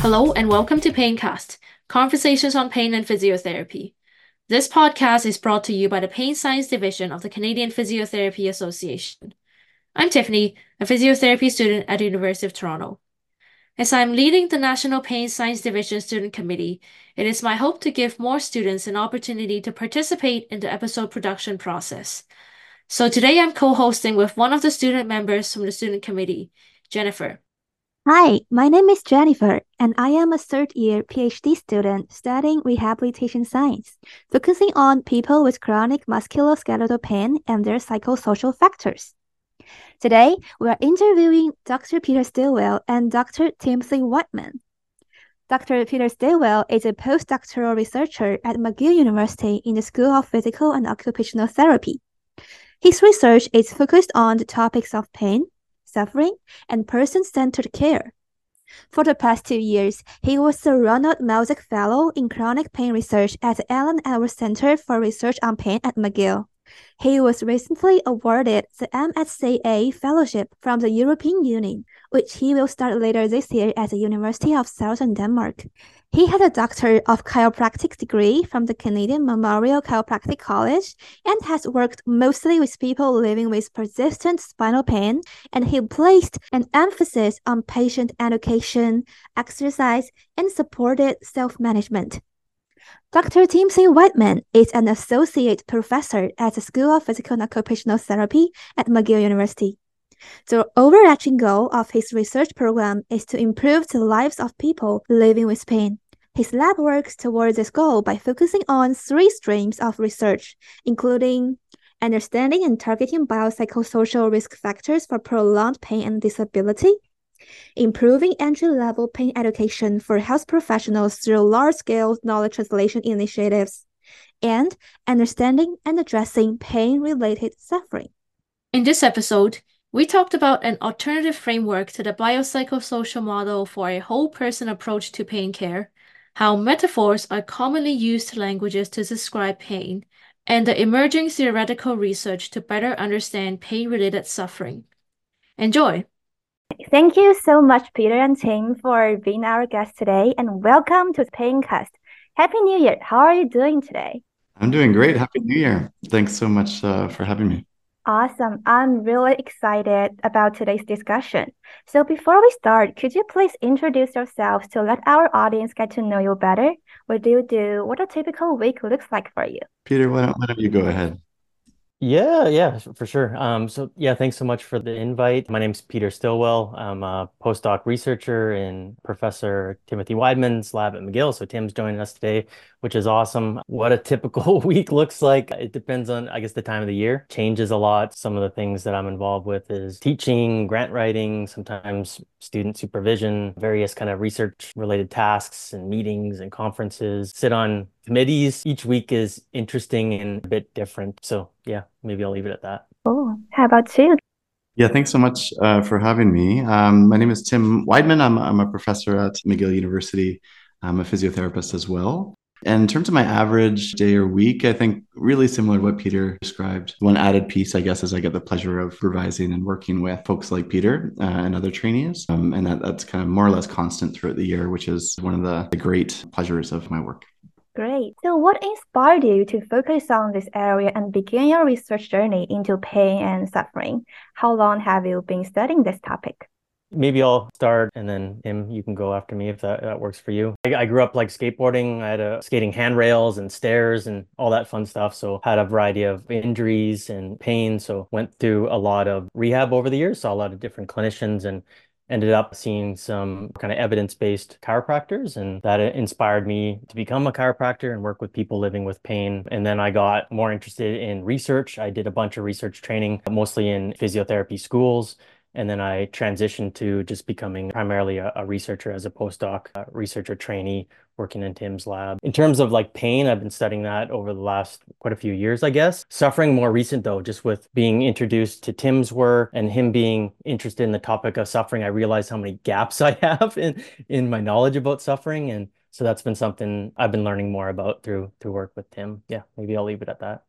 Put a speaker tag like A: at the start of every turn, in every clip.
A: Hello, and welcome to Paincast, conversations on pain and physiotherapy. This podcast is brought to you by the Pain Science Division of the Canadian Physiotherapy Association. I'm Tiffany, a physiotherapy student at the University of Toronto. As I'm leading the National Pain Science Division Student Committee, it is my hope to give more students an opportunity to participate in the episode production process. So today I'm co-hosting with one of the student members from the student committee, Jennifer.
B: Hi, my name is Jennifer, and I am a third year PhD student studying rehabilitation science, focusing on people with chronic musculoskeletal pain and their psychosocial factors. Today, we are interviewing Dr. Peter Stilwell and Dr. Timothy Wideman. Dr. Peter Stilwell is a postdoctoral researcher at McGill University in the School of Physical and Occupational Therapy. His research is focused on the topics of pain, suffering, and person centered care. For the past two years, he was the Ronald Melzack Fellow in Chronic Pain Research at the Alan Edwards Center for Research on Pain at McGill. He was recently awarded the MSCA Fellowship from the European Union, which he will start later this year at the University of Southern Denmark. He had a Doctor of Chiropractic degree from the Canadian Memorial Chiropractic College and has worked mostly with people living with persistent spinal pain, and he placed an emphasis on patient education, exercise, and supported self-management. Dr. Timothy Wideman is an associate professor at the School of Physical and Occupational Therapy at McGill University. The overarching goal of his research program is to improve the lives of people living with pain. His lab works towards this goal by focusing on three streams of research, including understanding and targeting biopsychosocial risk factors for prolonged pain and disability, improving entry-level pain education for health professionals through large-scale knowledge translation initiatives, and understanding and addressing pain-related suffering.
A: In this episode, we talked about an alternative framework to the biopsychosocial model for a whole person approach to pain care, how metaphors are commonly used languages to describe pain, and the emerging theoretical research to better understand pain related suffering. Enjoy!
B: Thank you so much, Peter and Tim, for being our guests today, and welcome to the Paincast. Happy New Year! How are you doing today?
C: I'm doing great. Happy New Year. Thanks so much uh, for having me.
B: Awesome. I'm really excited about today's discussion. So before we start, could you please introduce yourselves to let our audience get to know you better? What do you do? What a typical week looks like for you?
C: Peter, why don't, why don't you go ahead?
D: Yeah, yeah, for sure. Um, so yeah, thanks so much for the invite. My name's Peter Stilwell. I'm a postdoc researcher in Professor Timothy Wideman's lab at McGill. So Tim's joining us today, which is awesome. What a typical week looks like. It depends on, I guess, the time of the year. Changes a lot. Some of the things that I'm involved with is teaching, grant writing, sometimes student supervision, various kind of research related tasks and meetings and conferences. Sit on committees. Each week is interesting and a bit different. So yeah, maybe I'll leave it at that.
B: Oh, how about you?
C: Yeah, thanks so much uh, for having me. Um, my name is Tim Wideman. I'm, I'm a professor at McGill University. I'm a physiotherapist as well. And in terms of my average day or week, I think really similar to what Peter described. One added piece, I guess, is I get the pleasure of revising and working with folks like Peter uh, and other trainees. Um, and that, that's kind of more or less constant throughout the year, which is one of the, the great pleasures of my work.
B: Great. So, what inspired you to focus on this area and begin your research journey into pain and suffering? How long have you been studying this topic?
D: Maybe I'll start and then Tim, you can go after me if that, that works for you. I, I grew up like skateboarding. I had a skating handrails and stairs and all that fun stuff. So had a variety of injuries and pain. So went through a lot of rehab over the years, saw a lot of different clinicians and ended up seeing some kind of evidence-based chiropractors and that uh, inspired me to become a chiropractor and work with people living with pain and then i got more interested in research i did a bunch of research training mostly in physiotherapy schools and then I transitioned to just becoming primarily a, a researcher as a postdoc, a researcher trainee working in Tim's lab. In terms of like pain, I've been studying that over the last quite a few years, I guess. Suffering more recent though, just with being introduced to Tim's work and him being interested in the topic of suffering, I realized how many gaps I have in, in my knowledge about suffering. And So that's been something I've been learning more about through through work with Tim. Yeah, maybe I'll leave it at that.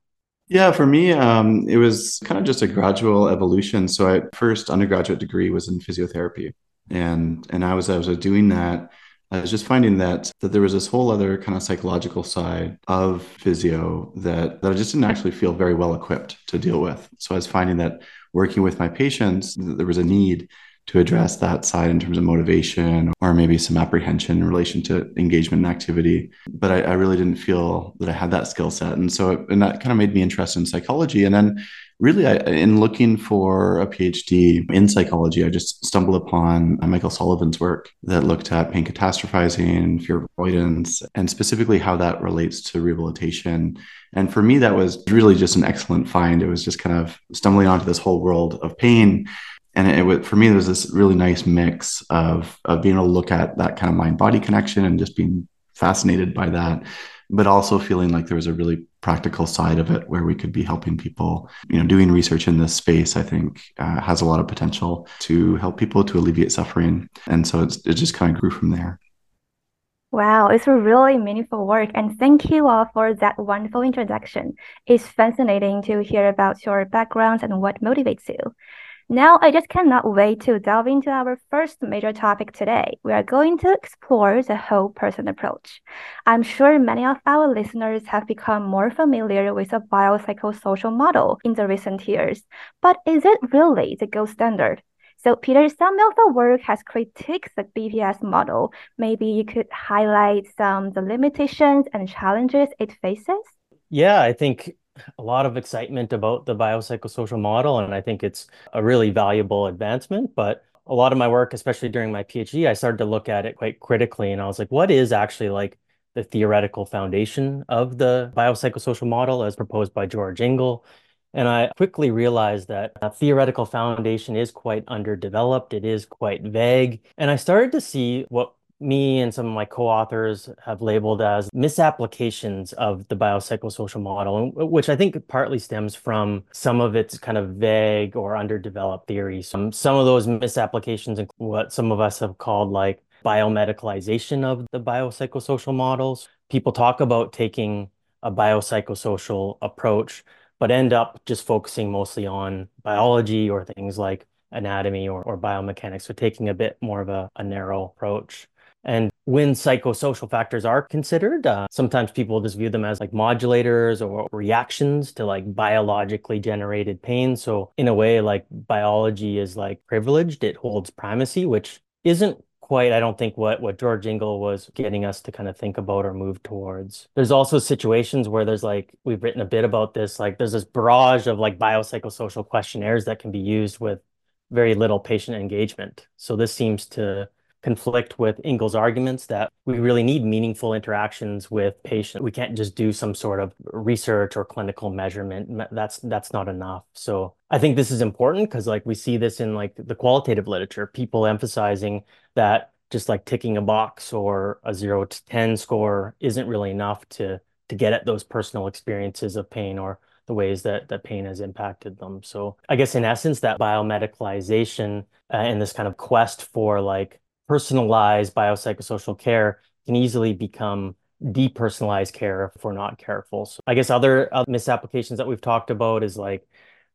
C: Yeah, for me, um, it was kind of just a gradual evolution. So, I first undergraduate degree was in physiotherapy, and and I was I was doing that. I was just finding that that there was this whole other kind of psychological side of physio that that I just didn't actually feel very well equipped to deal with. So I was finding that working with my patients, there was a need to address that side in terms of motivation or maybe some apprehension in relation to engagement and activity. But I, I really didn't feel that I had that skill set. And so, it, and that kind of made me interested in psychology. And then really I, in looking for a phd in psychology i just stumbled upon michael sullivan's work that looked at pain catastrophizing fear avoidance and specifically how that relates to rehabilitation and for me that was really just an excellent find it was just kind of stumbling onto this whole world of pain and it, it for me there was this really nice mix of of being able to look at that kind of mind body connection and just being fascinated by that but also feeling like there was a really practical side of it where we could be helping people you know doing research in this space i think uh, has a lot of potential to help people to alleviate suffering and so it's, it just kind of grew from there
E: Wow, it's a really meaningful work, and thank you all for that wonderful introduction. It's fascinating to hear about your backgrounds and what motivates you. Now, I just cannot wait to delve into our first major topic today. We are going to explore the whole person approach. I'm sure many of our listeners have become more familiar with the biopsychosocial model in the recent years, but is it really the gold standard? So, Peter, some of the work has critiqued the BPS model. Maybe you could highlight some the limitations and challenges it faces.
D: Yeah, I think a lot of excitement about the biopsychosocial model, and I think it's a really valuable advancement. But a lot of my work, especially during my PhD, I started to look at it quite critically, and I was like, what is actually like the theoretical foundation of the biopsychosocial model as proposed by George Engel? And I quickly realized that a theoretical foundation is quite underdeveloped. It is quite vague. And I started to see what me and some of my co-authors have labeled as misapplications of the biopsychosocial model, which I think partly stems from some of its kind of vague or underdeveloped theories. Um, some of those misapplications include what some of us have called like biomedicalization of the biopsychosocial models. People talk about taking a biopsychosocial approach, but end up just focusing mostly on biology or things like anatomy or, or biomechanics. So taking a bit more of a, a narrow approach. And when psychosocial factors are considered, uh, sometimes people just view them as like modulators or reactions to like biologically generated pain. So, in a way, like biology is like privileged, it holds primacy, which isn't quite, I don't think, what, what George Engel was getting us to kind of think about or move towards. There's also situations where there's like, we've written a bit about this, like, there's this barrage of like biopsychosocial questionnaires that can be used with very little patient engagement. So, this seems to conflict with Engel's arguments that we really need meaningful interactions with patients. We can't just do some sort of research or clinical measurement. That's that's not enough. So I think this is important because like we see this in like the qualitative literature, people emphasizing that just like ticking a box or a 0 to 10 score isn't really enough to to get at those personal experiences of pain or the ways that that pain has impacted them. So I guess in essence, that biomedicalization uh, and this kind of quest for like personalized biopsychosocial care can easily become depersonalized care if we're not careful. So I guess other uh, misapplications that we've talked about is like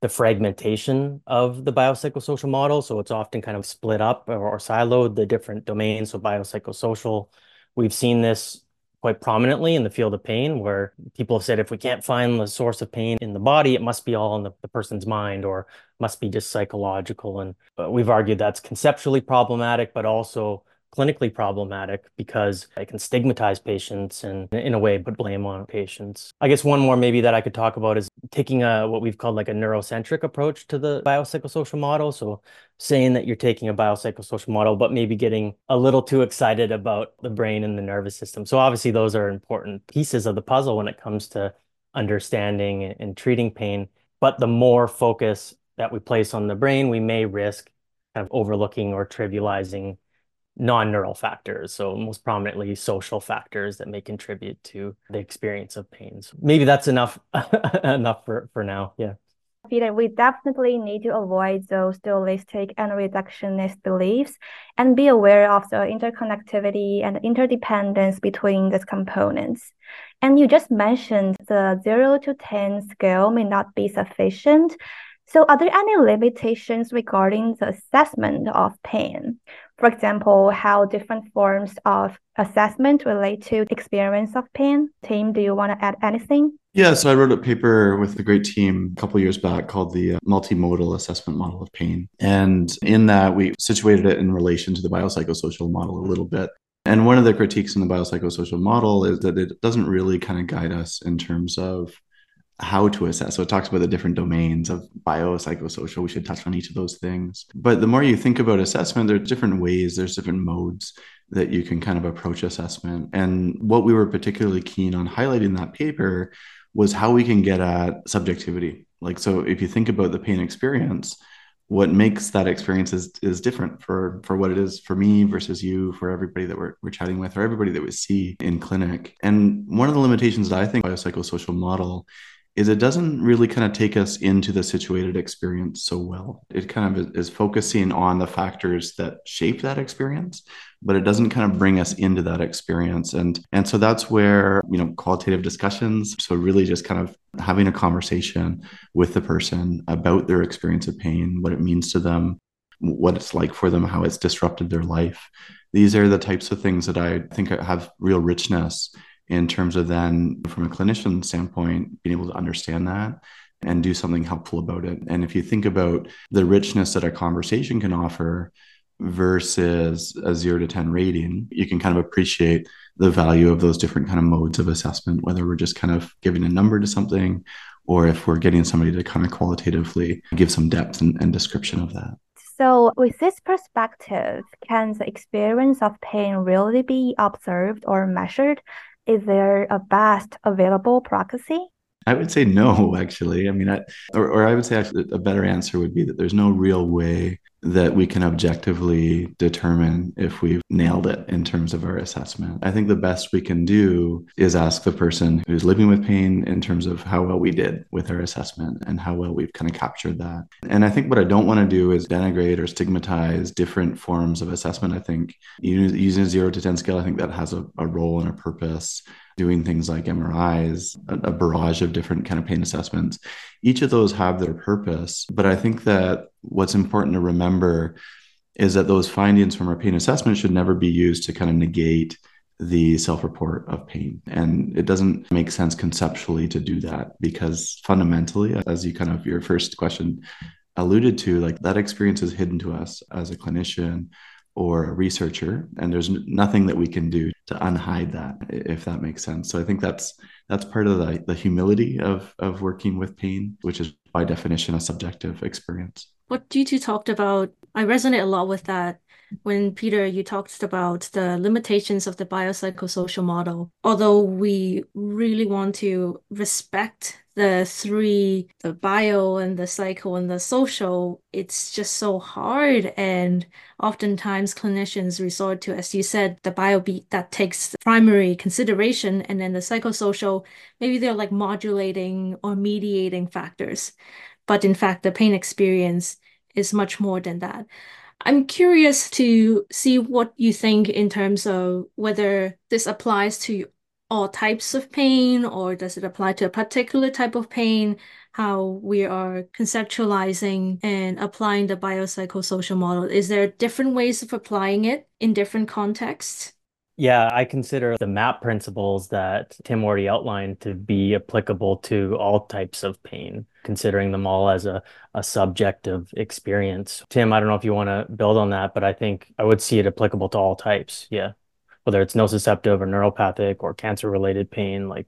D: the fragmentation of the biopsychosocial model. So it's often kind of split up or, or siloed the different domains. So biopsychosocial, we've seen this quite prominently in the field of pain, where people have said if we can't find the source of pain in the body, it must be all in the, the person's mind or must be just psychological. And uh, we've argued that's conceptually problematic, but also clinically problematic because it can stigmatize patients and in a way put blame on patients. I guess one more maybe that I could talk about is taking a what we've called like a neurocentric approach to the biopsychosocial model. So saying that you're taking a biopsychosocial model, but maybe getting a little too excited about the brain and the nervous system. So obviously those are important pieces of the puzzle when it comes to understanding and treating pain. But the more focus that we place on the brain, we may risk kind of overlooking or trivializing non-neural factors so most prominently social factors that may contribute to the experience of pain so maybe that's enough enough for for now yeah
E: Peter, we definitely need to avoid those dualistic and reductionist beliefs and be aware of the interconnectivity and interdependence between these components. And you just mentioned the 0 to 10 scale may not be sufficient. So, are there any limitations regarding the assessment of pain? For example, how different forms of assessment relate to experience of pain? Tim, do you want to add anything?
C: Yeah, so I wrote a paper with a great team a couple years back called the uh, Multimodal Assessment Model of Pain. And in that, we situated it in relation to the biopsychosocial model a little bit. And one of the critiques in the biopsychosocial model is that it doesn't really kind of guide us in terms of how to assess. So it talks about the different domains of biopsychosocial. We should touch on each of those things. But the more you think about assessment, there's different ways, there's different modes that you can kind of approach assessment. And what we were particularly keen on highlighting in that paper was how we can get at subjectivity. Like, so if you think about the pain experience, what makes that experience is, is different for for what it is for me versus you for everybody that we're, we're chatting with or everybody that we see in clinic and one of the limitations that i think biopsychosocial model is it doesn't really kind of take us into the situated experience so well. It kind of is focusing on the factors that shape that experience, but it doesn't kind of bring us into that experience. And and so that's where, you know, qualitative discussions, so really just kind of having a conversation with the person about their experience of pain, what it means to them, what it's like for them, how it's disrupted their life. These are the types of things that I think have real richness in terms of then from a clinician standpoint being able to understand that and do something helpful about it and if you think about the richness that a conversation can offer versus a 0 to 10 rating you can kind of appreciate the value of those different kind of modes of assessment whether we're just kind of giving a number to something or if we're getting somebody to kind of qualitatively give some depth and, and description of that
E: so, with this perspective, can the experience of pain really be observed or measured? Is there a best available proxy?
C: I would say no, actually. I mean, I, or, or I would say actually a better answer would be that there's no real way that we can objectively determine if we've nailed it in terms of our assessment. I think the best we can do is ask the person who's living with pain in terms of how well we did with our assessment and how well we've kind of captured that. And I think what I don't want to do is denigrate or stigmatize different forms of assessment. I think using a zero to 10 scale, I think that has a, a role and a purpose doing things like MRIs, a, barrage of different kind of pain assessments. Each of those have their purpose, but I think that what's important to remember is that those findings from our pain assessment should never be used to kind of negate the self-report of pain and it doesn't make sense conceptually to do that because fundamentally as you kind of your first question alluded to like that experience is hidden to us as a clinician or a researcher and there's nothing that we can do to unhide that if that makes sense. So i think that's that's part of the, the humility of of working with pain which is by definition a subjective experience.
A: What you two talked about i resonate a lot with that when Peter, you talked about the limitations of the biopsychosocial model. Although we really want to respect the three, the bio and the psycho and the social, it's just so hard. And oftentimes clinicians resort to, as you said, the bio beat that takes primary consideration. And then the psychosocial, maybe they're like modulating or mediating factors. But in fact, the pain experience is much more than that. I'm curious to see what you think in terms of whether this applies to all types of pain or does it apply to a particular type of pain, how we are conceptualizing and applying the biopsychosocial model. Is there different ways of applying it in different contexts?
D: Yeah, I consider the MAP principles that Tim already outlined to be applicable to all types of pain, considering them all as a, a subjective experience. Tim, I don't know if you want to build on that, but I think I would see it applicable to all types. Yeah. Whether it's nociceptive or neuropathic or cancer related pain, like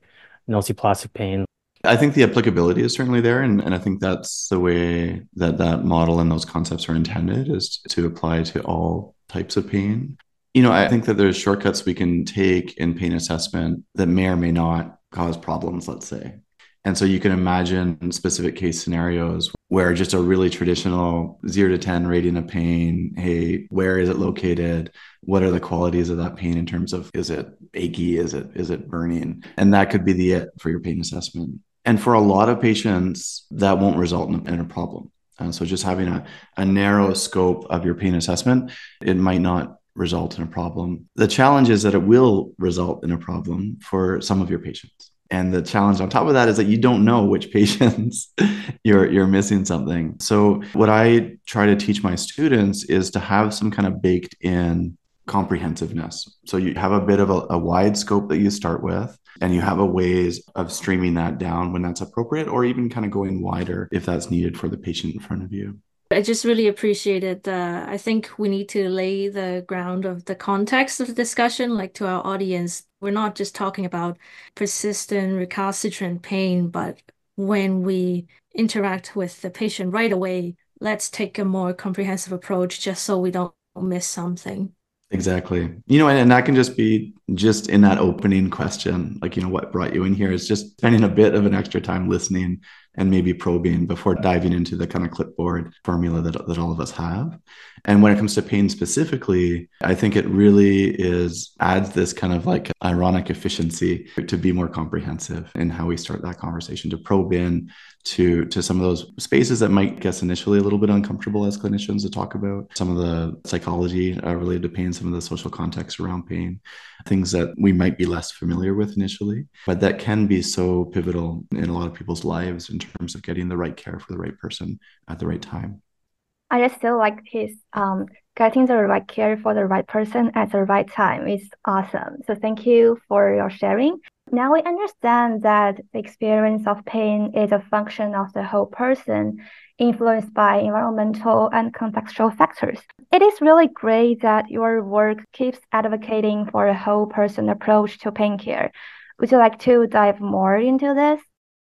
D: nociplastic pain.
C: I think the applicability is certainly there. And, and I think that's the way that that model and those concepts are intended is to apply to all types of pain you know, I think that there's shortcuts we can take in pain assessment that may or may not cause problems, let's say. And so you can imagine specific case scenarios where just a really traditional zero to 10 rating of pain. Hey, where is it located? What are the qualities of that pain in terms of is it achy? Is it is it burning? And that could be the it for your pain assessment. And for a lot of patients, that won't result in, in a problem. And so just having a, a narrow scope of your pain assessment, it might not result in a problem. The challenge is that it will result in a problem for some of your patients. And the challenge on top of that is that you don't know which patients you're you're missing something. So what I try to teach my students is to have some kind of baked in comprehensiveness. So you have a bit of a, a wide scope that you start with and you have a ways of streaming that down when that's appropriate or even kind of going wider if that's needed for the patient in front of you.
A: I just really appreciated the uh, I think we need to lay the ground of the context of the discussion like to our audience. We're not just talking about persistent recalcitrant pain, but when we interact with the patient right away, let's take a more comprehensive approach just so we don't miss something.
C: Exactly. You know, and, and that can just be just in that opening question, like, you know, what brought you in here is just spending a bit of an extra time listening and maybe probing before diving into the kind of clipboard formula that, that all of us have. And when it comes to pain specifically, I think it really is adds this kind of like ironic efficiency to be more comprehensive in how we start that conversation, to probe in to to some of those spaces that might us initially a little bit uncomfortable as clinicians to talk about some of the psychology uh, related to pain, some of the social context around pain, things that we might be less familiar with initially, but that can be so pivotal in a lot of people's lives terms of getting the right care for the right person at the right time.
E: I just feel like his um, getting the right care for the right person at the right time is awesome. So thank you for your sharing. Now we understand that the experience of pain is a function of the whole person, influenced by environmental and contextual factors. It is really great that your work keeps advocating for a whole person approach to pain care. Would you like to dive more into this?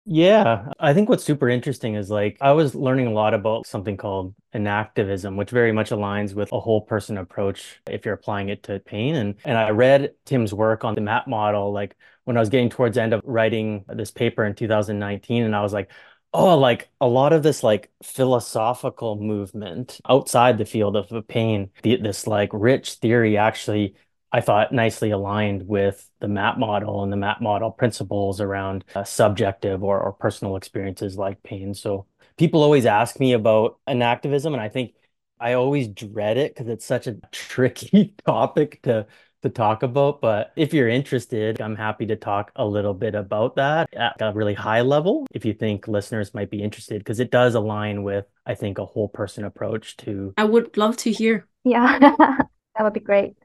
D: Yeah, I think what's super interesting is like I was learning a lot about something called enactivism, which very much aligns with a whole person approach if you're applying it to pain. And and I read Tim's work on the MAP model like when I was getting towards the end of writing this paper in 2019, and I was like, oh, like a lot of this like philosophical movement outside the field of pain, the, this like rich theory actually I thought nicely aligned with the MAP model and the MAP model principles around uh, subjective or, or personal experiences like pain. So people always ask me about enactivism, and I think I always dread it because it's such a tricky topic to to talk about. But if you're interested, I'm happy to talk a little bit about that at a really high level if you think listeners might be interested, because it does align with, I think, a whole person approach to.
A: I would love to hear.
E: Yeah, that would be great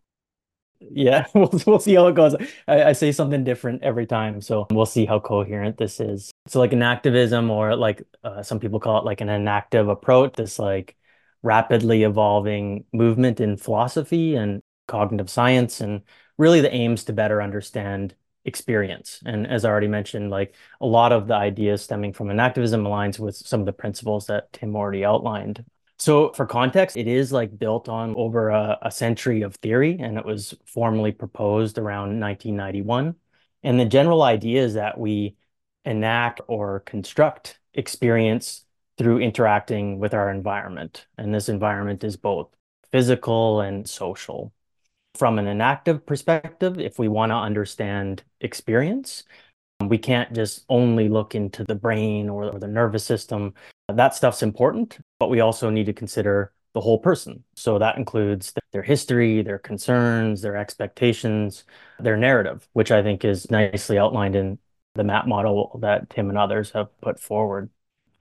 D: yeah, we'll we'll see how it goes. I, I, say something different every time, so we'll see how coherent this is. So, like enactivism, or like uh, some people call it, like an enactive approach. This like rapidly evolving movement in philosophy and cognitive science, and really the aims to better understand experience. And as I already mentioned, like a lot of the ideas stemming from enactivism aligns with some of the principles that Tim already outlined. So, for context, it is like built on over a, a, century of theory, and it was formally proposed around 1991. And the general idea is that we enact or construct experience through interacting with our environment. And this environment is both physical and social. From an enactive perspective, if we want to understand experience, we can't just only look into the brain or, or the nervous system. That stuff's important, but we also need to consider the whole person. So that includes their history, their concerns, their expectations, their narrative, which I think is nicely outlined in the MAP model that Tim and others have put forward.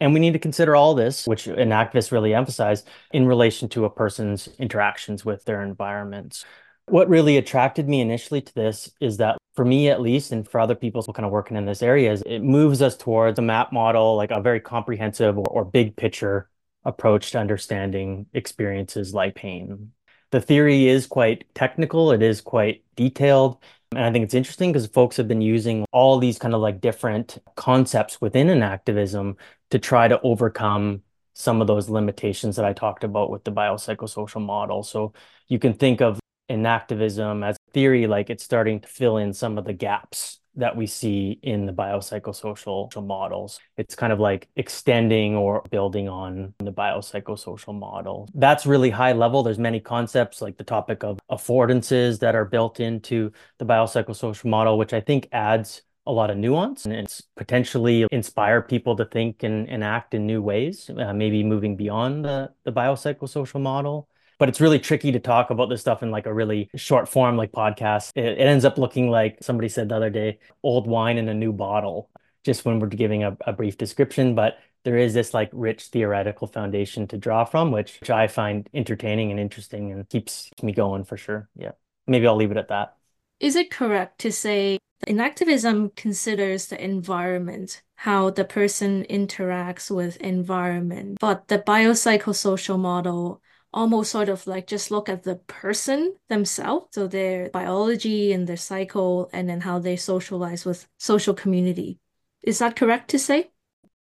D: And we need to consider all this, which enactivists really emphasize, in relation to a person's interactions with their environments. What really attracted me initially to this is that for me at least, and for other people kind of working in this area, is it moves us towards a map model, like a very comprehensive or, or big picture approach to understanding experiences like pain. The theory is quite technical, it is quite detailed. And I think it's interesting because folks have been using all these kind of like different concepts within enactivism to try to overcome some of those limitations that I talked about with the biopsychosocial model. So you can think of enactivism as theory, like it's starting to fill in some of the gaps that we see in the biopsychosocial models. It's kind of like extending or building on the biopsychosocial model. That's really high level. There's many concepts like the topic of affordances that are built into the biopsychosocial model, which I think adds a lot of nuance and it's potentially inspire people to think and, and act in new ways, uh, maybe moving beyond the, the biopsychosocial model. But it's really tricky to talk about this stuff in like a really short form, like podcast. It, it ends up looking like somebody said the other day, old wine in a new bottle, just when we're giving a, a brief description. But there is this like rich theoretical foundation to draw from, which, which I find entertaining and interesting and keeps me going for sure. Yeah. Maybe I'll leave it at that.
A: Is it correct to say enactivism considers the environment, how the person interacts with environment, but the biopsychosocial model almost sort of like just look at the person themselves, so their biology and their cycle, and then how they socialize with social community. Is that correct to say?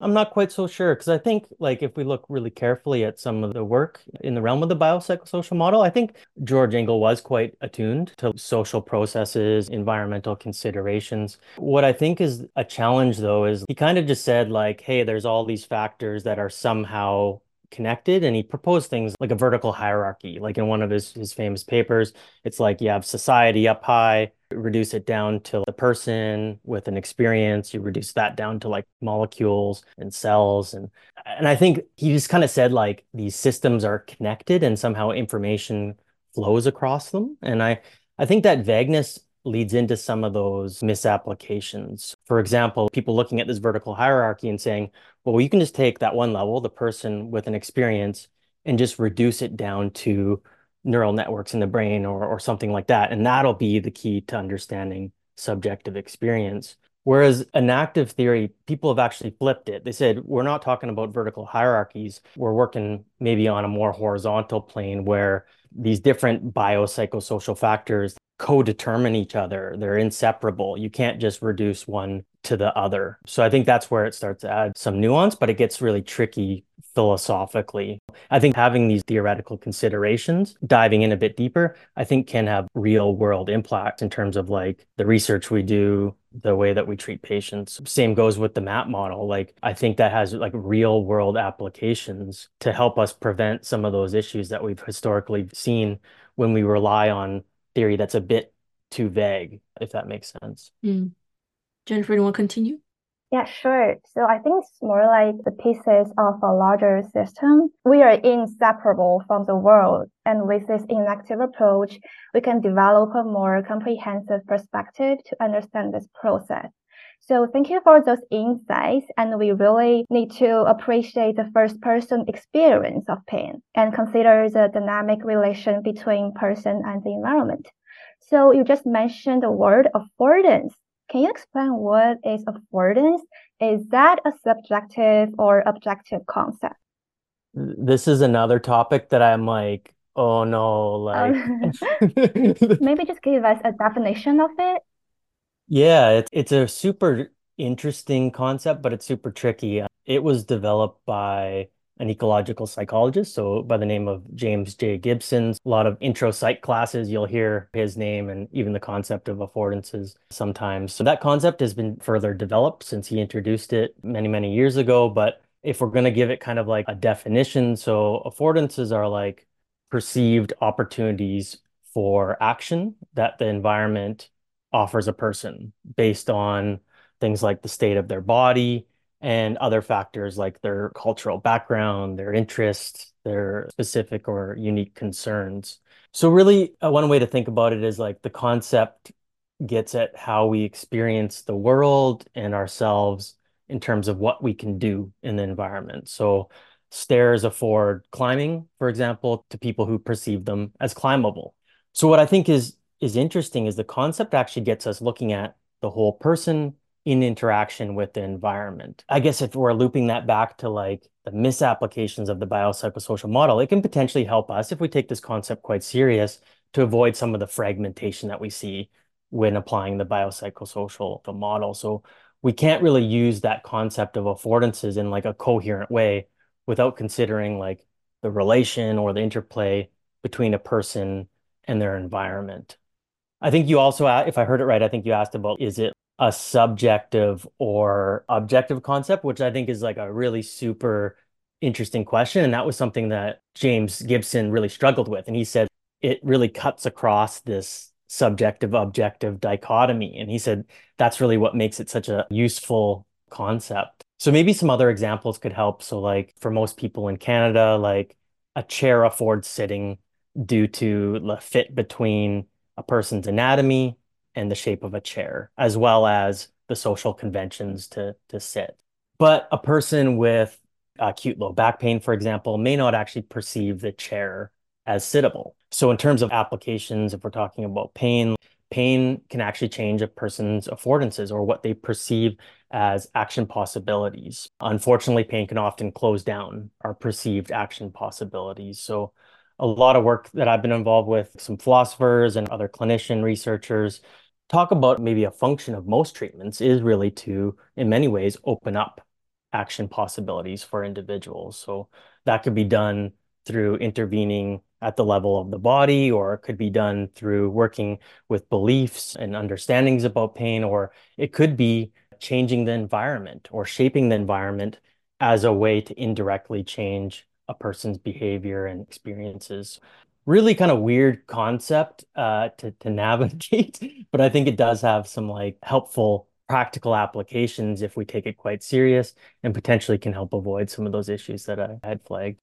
D: I'm not quite so sure because I think like if we look really carefully at some of the work in the realm of the biopsychosocial model, I think George Engel was quite attuned to social processes, environmental considerations. What I think is a challenge though is he kind of just said like, hey, there's all these factors that are somehow connected and he proposed things like a vertical hierarchy like in one of his, his famous papers. It's like you have society up high reduce it down to the person with an experience you reduce that down to like molecules and cells and and i think he just kind of said like these systems are connected and somehow information flows across them and i i think that vagueness leads into some of those misapplications. For example, people looking at this vertical hierarchy and saying, well, you can just take that one level, the person with an experience, and just reduce it down to neural networks in the brain or, or something like that. And that'll be the key to understanding subjective experience. Whereas enactive theory, people have actually flipped it. They said, we're not talking about vertical hierarchies. We're working maybe on a more horizontal plane where these different biopsychosocial factors co-determine each other. They're inseparable. You can't just reduce one to the other. So I think that's where it starts to add some nuance, but it gets really tricky philosophically. I think having these theoretical considerations, diving in a bit deeper, I think can have real world impact in terms of like the research we do, the way that we treat patients. Same goes with the MAP model. Like I think that has like real world applications to help us prevent some of those issues that we've historically seen when we rely on theory that's a bit too vague, if that makes sense.
A: Mm. Jennifer, do you want to continue?
E: Yeah, sure. So I think it's more like the pieces of a larger system. We are inseparable from the world. And with this enactive approach, we can develop a more comprehensive perspective to understand this process. So thank you for those insights. And we really need to appreciate the first person experience of pain and consider the dynamic relation between person and the environment. So you just mentioned the word affordance. Can you explain what is affordance? Is that a subjective or objective concept?
D: This is another topic that I'm like, oh no, like um,
E: maybe just give us a definition of it.
D: Yeah, it's it's a super interesting concept, but it's super tricky. Uh, it was developed by an ecological psychologist, so by the name of James J. Gibson. A lot of intro psych classes, you'll hear his name and even the concept of affordances sometimes. So that concept has been further developed since he introduced it many, many years ago. But if we're going to give it kind of like a definition, so affordances are like perceived opportunities for action that the environment offers a person based on things like the state of their body and other factors like their cultural background, their interests, their specific or unique concerns. So, really, uh, one way to think about it is like the concept gets at how we experience the world and ourselves in terms of what we can do in the environment. So, stairs afford climbing, for example, to people who perceive them as climbable. So, what I think is is interesting is the concept actually gets us looking at the whole person in interaction with the environment. I guess if we're looping that back to like the misapplications of the biopsychosocial model, it can potentially help us if we take this concept quite serious to avoid some of the fragmentation that we see when applying the biopsychosocial model. So we can't really use that concept of affordances in like a coherent way without considering like the relation or the interplay between a person and their environment. I think you also, uh, if I heard it right, I think you asked about is it a subjective or objective concept, which I think is like a really super interesting question. And that was something that James Gibson really struggled with. And he said it really cuts across this subjective objective dichotomy. And he said that's really what makes it such a useful concept. So maybe some other examples could help. So, like for most people in Canada, like a chair affords sitting due to the fit between a person's anatomy and the shape of a chair, as well as the social conventions to, to sit. But a person with uh, acute low back pain, for example, may not actually perceive the chair as sittable. So, in terms of applications, if we're talking about pain, pain can actually change a person's affordances or what they perceive as action possibilities. Unfortunately, pain can often close down our perceived action possibilities. So, a lot of work that I've been involved with, some philosophers and other clinician researchers talk about maybe a function of most treatments is really to, in many ways, open up action possibilities for individuals. So that could be done through intervening at the level of the body, or it could be done through working with beliefs and understandings about pain, or it could be changing the environment or shaping the environment as a way to indirectly change a person's behavior and experiences. Really kind of weird concept uh, to, to navigate, but I think it does have some like helpful practical applications if we take it quite serious and potentially can help avoid some of those issues that I had flagged.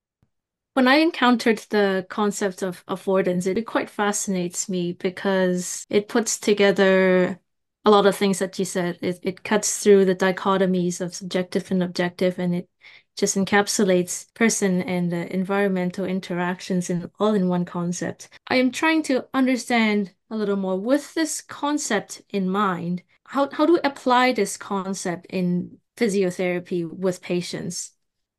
A: When I encountered the concept of affordance, it quite fascinates me because it puts together a lot of things that you said. It, it cuts through the dichotomies of subjective and objective, and it just encapsulates person and environmental interactions in all in one concept. I am trying to understand a little more with this concept in mind. How, how do we apply this concept in physiotherapy with patients?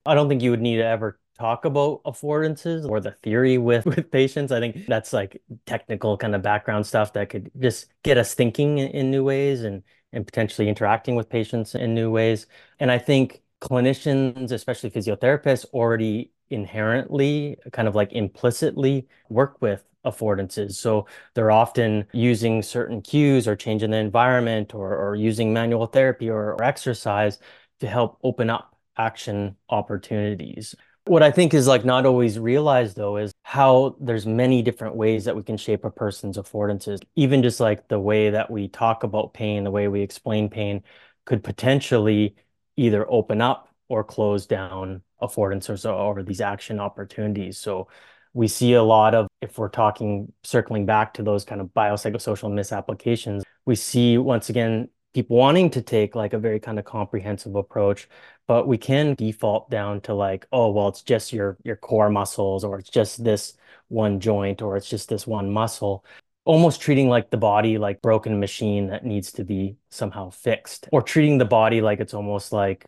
D: I don't think you would need to ever talk about affordances or the theory with with patients. I think that's like technical kind of background stuff that could just get us thinking in, in new ways and and potentially interacting with patients in new ways. And I think clinicians, especially physiotherapists, already inherently kind of like implicitly work with affordances. So they're often using certain cues or changing the environment or, or using manual therapy or, or exercise to help open up action opportunities. What I think is like not always realized though is how there's many different ways that we can shape a person's affordances. Even just like the way that we talk about pain, the way we explain pain could potentially either open up or close down affordances or, or these action opportunities. So we see a lot of, if we're talking, circling back to those kind of biopsychosocial misapplications, we see once again people wanting to take like a very kind of comprehensive approach but we can default down to like oh well it's just your your core muscles or it's just this one joint or it's just this one muscle almost treating like the body like broken machine that needs to be somehow fixed or treating the body like it's almost like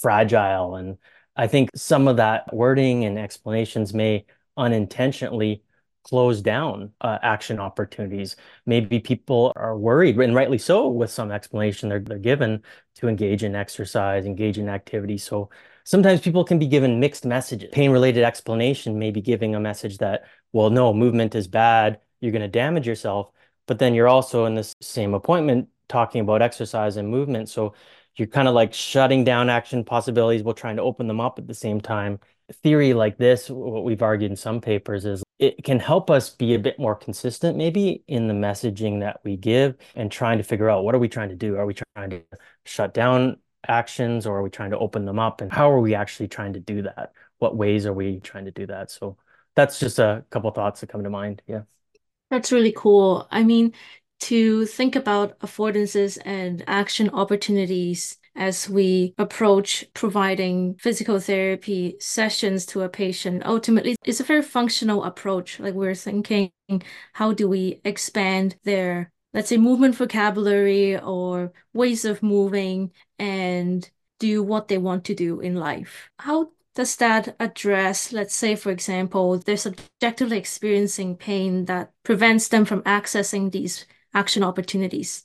D: fragile and i think some of that wording and explanations may unintentionally close down uh, action opportunities. Maybe people are worried, and rightly so, with some explanation they're, they're given to engage in exercise, engage in activity. So sometimes people can be given mixed messages. Pain related explanation may be giving a message that, well, no, movement is bad, you're going to damage yourself. But then you're also in this same appointment talking about exercise and movement. So you're kind of like shutting down action possibilities while trying to open them up at the same time. Theory like this, what we've argued in some papers, is it can help us be a bit more consistent maybe in the messaging that we give and trying to figure out what are we trying to do? Are we trying to shut down actions or are we trying to open them up? And how are we actually trying to do that? What ways are we trying to do that? So that's just a couple thoughts that come to mind. Yeah.
A: That's really cool. I mean, to think about affordances and action opportunities as we approach providing physical therapy sessions to a patient. Ultimately, it's a very functional approach. Like we're thinking, how do we expand their, let's say, movement vocabulary or ways of moving and do what they want to do in life? How does that address, let's say, for example, they're subjectively experiencing pain that prevents them from accessing these action opportunities?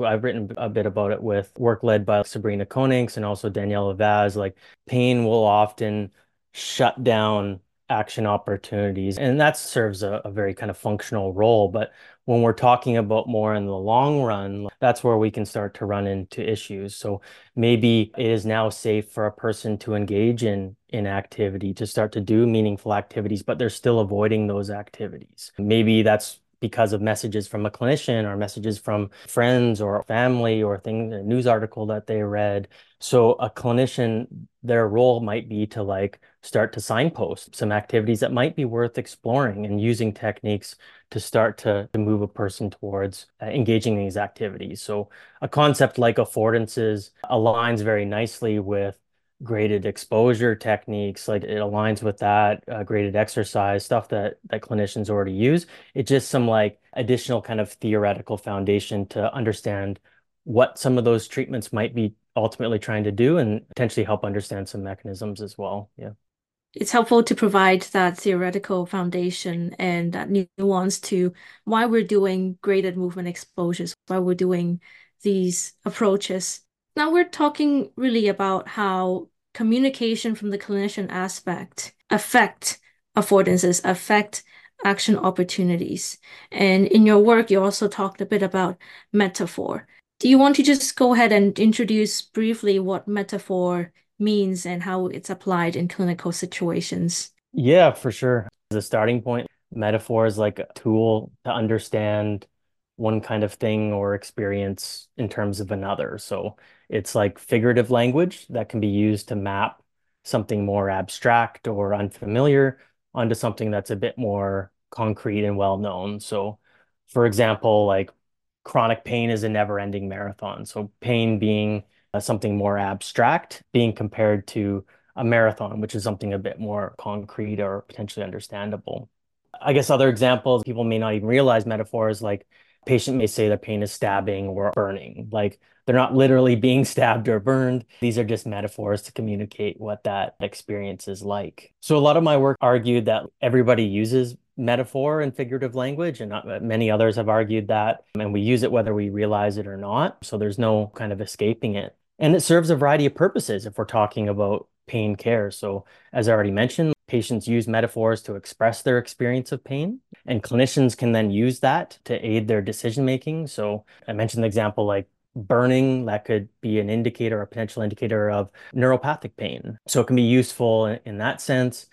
D: I've written a bit about it with work led by Sabrina Coninx and also Daniela Vaz. Like pain will often shut down action opportunities, and that serves a, a, very kind of functional role. But when we're talking about more in the long run, that's where we can start to run into issues. So maybe it is now safe for a person to engage in in activity, to start to do meaningful activities, but they're still avoiding those activities. Maybe that's because of messages from a clinician or messages from friends or family or things, a news article that they read. So a clinician, their role might be to like start to signpost some activities that might be worth exploring and using techniques to start to, to move a person towards uh, engaging these activities. So a concept like affordances aligns very nicely with graded exposure techniques like it aligns with that uh, graded exercise stuff that that clinicians already use. It's just some like additional kind of theoretical foundation to understand what some of those treatments might be ultimately trying to do and potentially help understand some mechanisms as well. Yeah.
A: It's helpful to provide that theoretical foundation and that nuance to why we're doing graded movement exposures why we're doing these approaches. Now we're talking really about how communication from the clinician aspect affect affordances, affect action opportunities. And in your work, you also talked a bit about metaphor. Do you want to just go ahead and introduce briefly what metaphor means and how it's applied in clinical situations?
D: Yeah, for sure. As a starting point, metaphor is like a tool to understand one kind of thing or experience in terms of another. So it's like figurative language that can be used to map something more abstract or unfamiliar onto something that's a bit more concrete and well known. So, for example, like chronic pain is a never ending marathon. So, pain being uh, something more abstract, being compared to a marathon, which is something a bit more concrete or potentially understandable. I guess other examples, people may not even realize metaphors like patient may say their pain is stabbing or burning. Like they're not literally being stabbed or burned. These are just metaphors to communicate what that experience is like. So a lot of my work argued that everybody uses metaphor and figurative language, and many others have argued that, and we use it whether we realize it or not. So there's no kind of escaping it. And it serves a variety of purposes if we're talking about pain care. So, as I already mentioned, patients use metaphors to express their experience of pain, and clinicians can then use that to aid their decision making. So, I mentioned the example like burning that could be an indicator a potential indicator of neuropathic pain. So it can be useful in, in, that sense.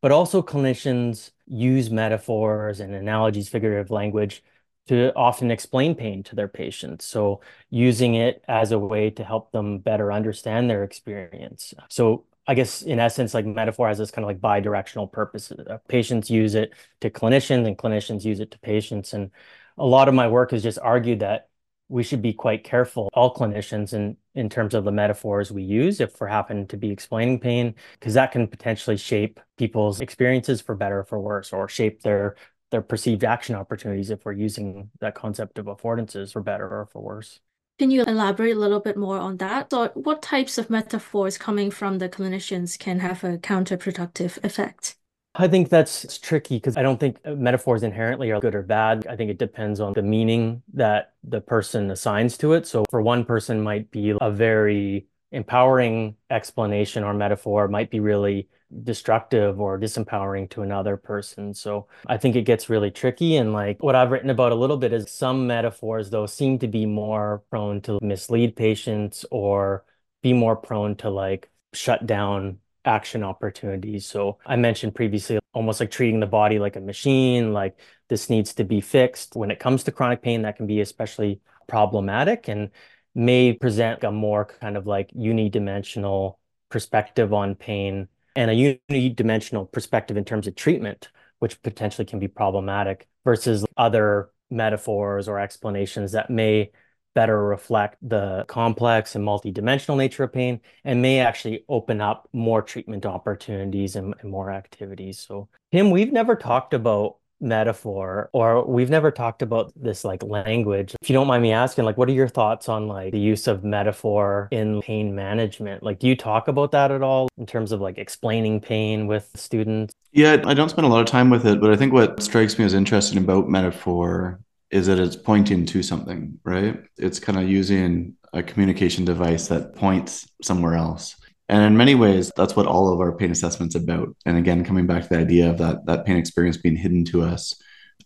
D: But also clinicians use metaphors and analogies figurative language to often explain pain to their patients. So using it as a way to help them better understand their experience. So I guess in essence, like metaphor has this kind of like bi-directional purpose. Uh, patients use it to clinicians and clinicians use it to patients. And a lot of my work has just argued that we should be quite careful, all clinicians, in, in terms of the metaphors we use if we're happen to be explaining pain, because that can potentially shape people's experiences for better or for worse, or shape their their perceived action opportunities if we're using that concept of affordances for better or for worse.
A: Can you elaborate a little bit more on that? So, what types of metaphors coming from the clinicians can have a counterproductive effect?
D: I think that's tricky because I don't think metaphors inherently are good or bad. I think it depends on the meaning that the person assigns to it. So, for one person, might be a very empowering explanation or metaphor might be really destructive or disempowering to another person. So I think it gets really tricky. And like what I've written about a little bit is some metaphors, though, seem to be more prone to mislead patients or be more prone to like shut down action opportunities. So I mentioned previously almost like treating the body like a machine, like this needs to be fixed. When it comes to chronic pain, that can be especially problematic. And may present a more kind of like unidimensional perspective on pain and a unidimensional perspective in terms of treatment, which potentially can be problematic versus other metaphors or explanations that may better reflect the complex and multidimensional nature of pain and may actually open up more treatment opportunities and, and more activities. So, Tim, we've never talked about metaphor or we've never talked about this like language. If you don't mind me asking like what are your thoughts on like the use of metaphor in pain management? Like do you talk about that at all in terms of like explaining pain with students?
C: Yeah i don't spend a lot of time with it but i think what strikes me as interesting about metaphor is that it's pointing to something right? It's kind of using a communication device that points somewhere else and in many ways, that's what all of our pain assessments about. And again, coming back to the idea of that that pain experience being hidden to us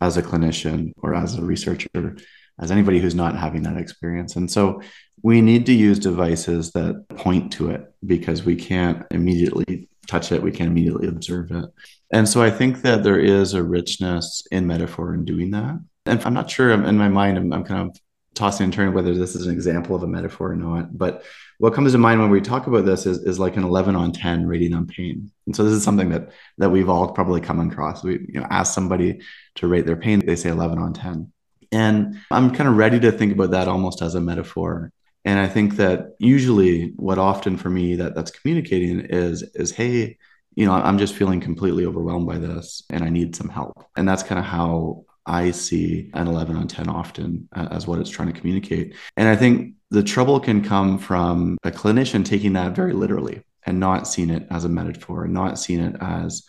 C: as a clinician or as a researcher, as anybody who's not having that experience. And so we need to use devices that point to it because we can't immediately touch it, we can't immediately observe it. And so I think that there is a richness in metaphor in doing that. And I'm not sure in my mind, I'm, I'm kind of tossing and turning whether this is an example of a metaphor or not. But what comes to mind when we talk about this is, is like an 11 on 10 rating on pain. And so this is something that that we've all probably come across. We you know ask somebody to rate their pain, they say 11 on 10. And I'm kind of ready to think about that almost as a metaphor. And I think that usually what often for me that that's communicating is is hey, you know, I'm just feeling completely overwhelmed by this and I need some help. And that's kind of how I see an 11 on 10 often uh, as what it's trying to communicate. And I think the trouble can come from a clinician taking that very literally and not seeing it as a metaphor, and not seeing it as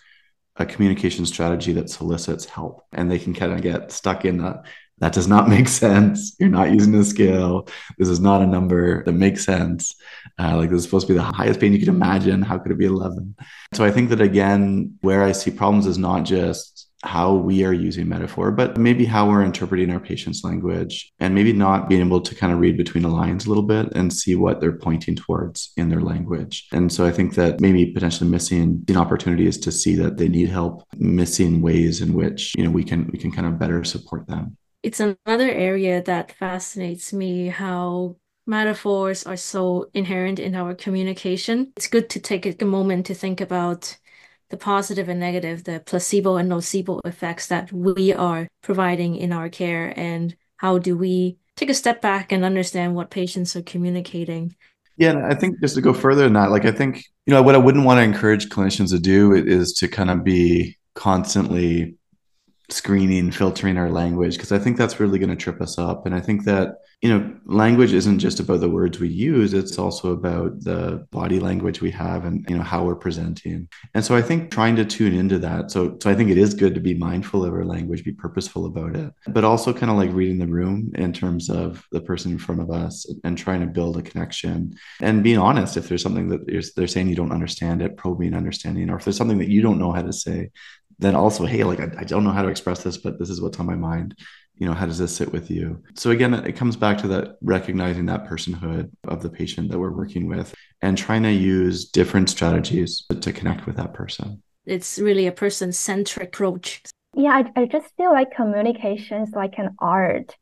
C: a communication strategy that solicits help. And they can kind of get stuck in that. That does not make sense. You're not using a scale. This is not a number that makes sense. Uh, like this is supposed to be the highest pain you could imagine. How could it be 11? So I think that again, where I see problems is not just how we are using metaphor, but maybe how we're interpreting our patient's language and maybe not being able to kind of read between the lines a little bit and see what they're pointing towards in their language. And so I think that maybe potentially missing opportunities to see that they need help, missing ways in which, you know, we can we can kind of better support them.
A: It's another area that fascinates me how metaphors are so inherent in our communication. It's good to take a moment to think about the positive and negative, the placebo and nocebo effects that we are providing in our care, and how do we take a step back and understand what patients are communicating.
C: Yeah, I think just to go further than that, like I think, you know, what I wouldn't want to encourage clinicians to do is to kind of be constantly screening, filtering our language, because I think that's really going to trip us up. And I think that you know, language isn't just about the words we use, it's also about the body language we have and, you know, how we're presenting. And so I think trying to tune into that. So, so I think it is good to be mindful of our language, be purposeful about it, but also kind of like reading the room in terms of the person in front of us and trying to build a connection and being honest if there's something that they're saying you don't understand it, probing understanding, or if there's something that you don't know how to say, then also, hey, like I, I don't know how to express this, but this is what's on my mind you know how does this sit with you? So again it comes back to that recognizing that personhood of the patient that we're working with and trying to use different strategies to connect with that person.
A: It's really a person-centric approach.
E: Yeah I, I just feel like communication is like an art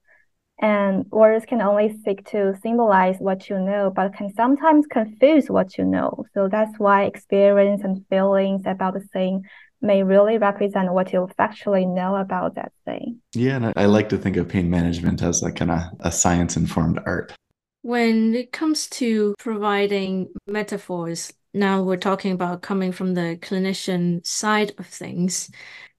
E: and words can only seek to symbolize what you know but can sometimes confuse what you know. So that's why experience and feelings about the thing may really represent what you factually know about that thing.
C: Yeah, and I like to think of pain management as like kind of a science informed art.
A: When it comes to providing metaphors, now we're talking about coming from the clinician side of things.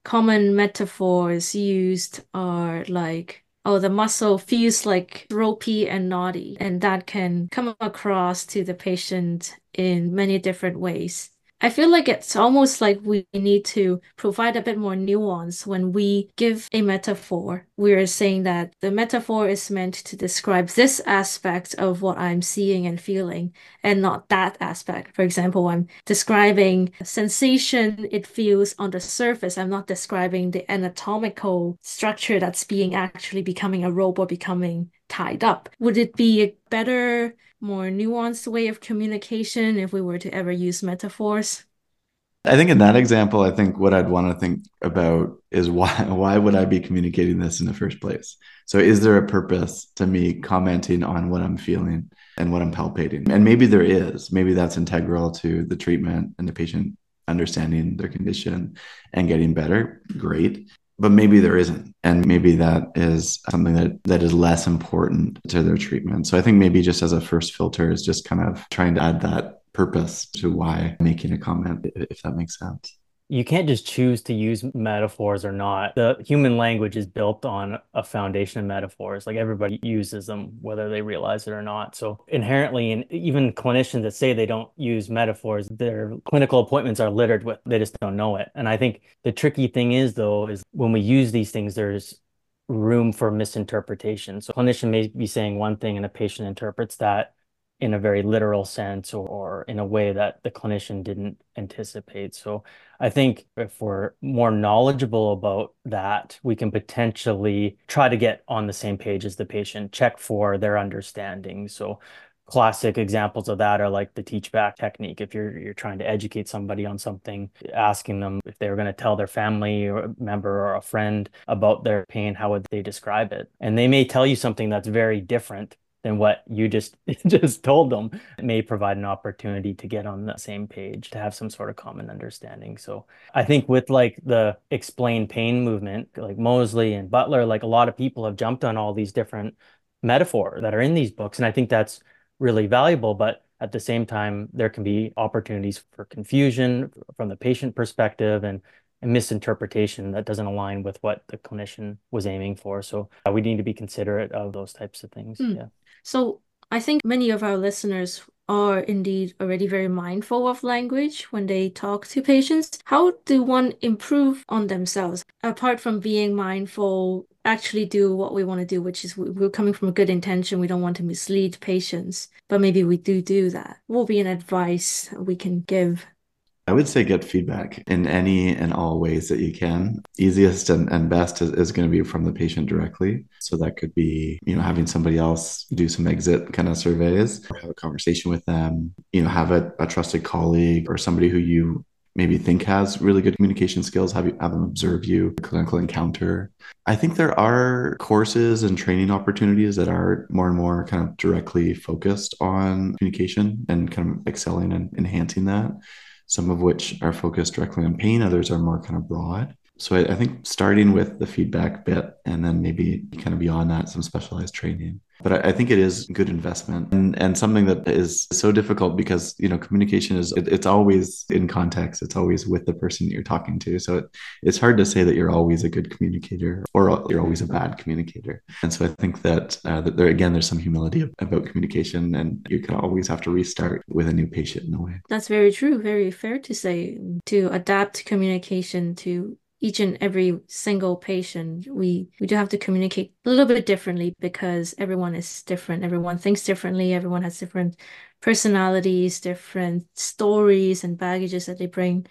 A: Common metaphors used are like, oh, the muscle feels like ropey and knotty, and that can come across to the patient in many different ways. I feel like it's almost like we need to provide a bit more nuance when we give a metaphor. We're saying that the metaphor is meant to describe this aspect of what I'm seeing and feeling and not that aspect. For example, I'm describing sensation it feels on the surface. I'm not describing the anatomical structure that's being actually becoming a rope or becoming tied up. Would it be a better more nuanced way of communication if we were to ever use metaphors?
C: I think in that example, I think what I'd want to think about is why why would I be communicating this in the first place? So is there a purpose to me commenting on what I'm feeling and what I'm palpating? And maybe there is. Maybe that's integral to the treatment and the patient understanding their condition and getting better. Great but maybe there isn't. And maybe that is something that that is less important to their treatment. So i think maybe just as a first filter is just kind of trying to add that purpose to why making a comment if that makes sense
D: you can't just choose to use metaphors or not. The human language is built on a foundation of metaphors. Like everybody uses them, whether they realize it or not. So inherently, and even clinicians that say they don't use metaphors, their clinical appointments are littered with. They just don't know it. And I think the tricky thing is, though, is when we use these things, there's room for misinterpretation. So clinician may be saying one thing and a patient interprets that in a very literal sense or, or, in a way that the clinician didn't anticipate. So I think if we're more knowledgeable about that, we can potentially try to get on the same page as the patient, check for their understanding. So classic examples of that are like the teach back technique. If you're you're trying to educate somebody on something, asking them if they were going to tell their family or member or a friend about their pain, how would they describe it? And they may tell you something that's very different than what you just just told them it may provide an opportunity to get on the same page to have some sort of common understanding so i think with like the explain pain movement like Moseley and butler like a lot of people have jumped on all these different metaphors that are in these books and i think that's really valuable but at the same time there can be opportunities for confusion from the patient perspective and a misinterpretation that doesn't align with what the clinician was aiming for. So uh, we need to be considerate of those types of things. Mm. Yeah.
A: So I think many of our listeners are indeed already very mindful of language when they talk to patients. How do one improve on themselves apart from being mindful? Actually, do what we want to do, which is we're coming from a good intention. We don't want to mislead patients, but maybe we do do that. What will be an advice we can give
C: I would say get feedback in any and all ways that you can. Easiest and, and best is, is going to be from the patient directly. So that could be, you know, having somebody else do some exit kind of surveys, or have a conversation with them, you know, have a, a trusted colleague or somebody who you maybe think has really good communication skills, have, you, have them observe you, clinical encounter. I think there are courses and training opportunities that are more and more kind of directly focused on communication and kind of excelling and enhancing that some of which are focused directly on pain, others are more kind of broad. So I, I, think starting with the feedback bit and then maybe kind of beyond that, some specialized training. But I, think it is good investment and, and something that is so difficult because, you know, communication is, it, it's always in context. It's always with the person that you're talking to. So it, it's hard to say that you're always a good communicator or you're always a bad communicator. And so I think that, uh, that there, again, there's some humility about communication and you can always have to restart with a new patient in a way.
A: That's very true. Very fair to say to adapt communication to each and every single patient we we do have to communicate a little bit differently because everyone is different. Everyone thinks differently. Everyone has different personalities different stories and baggages that they bring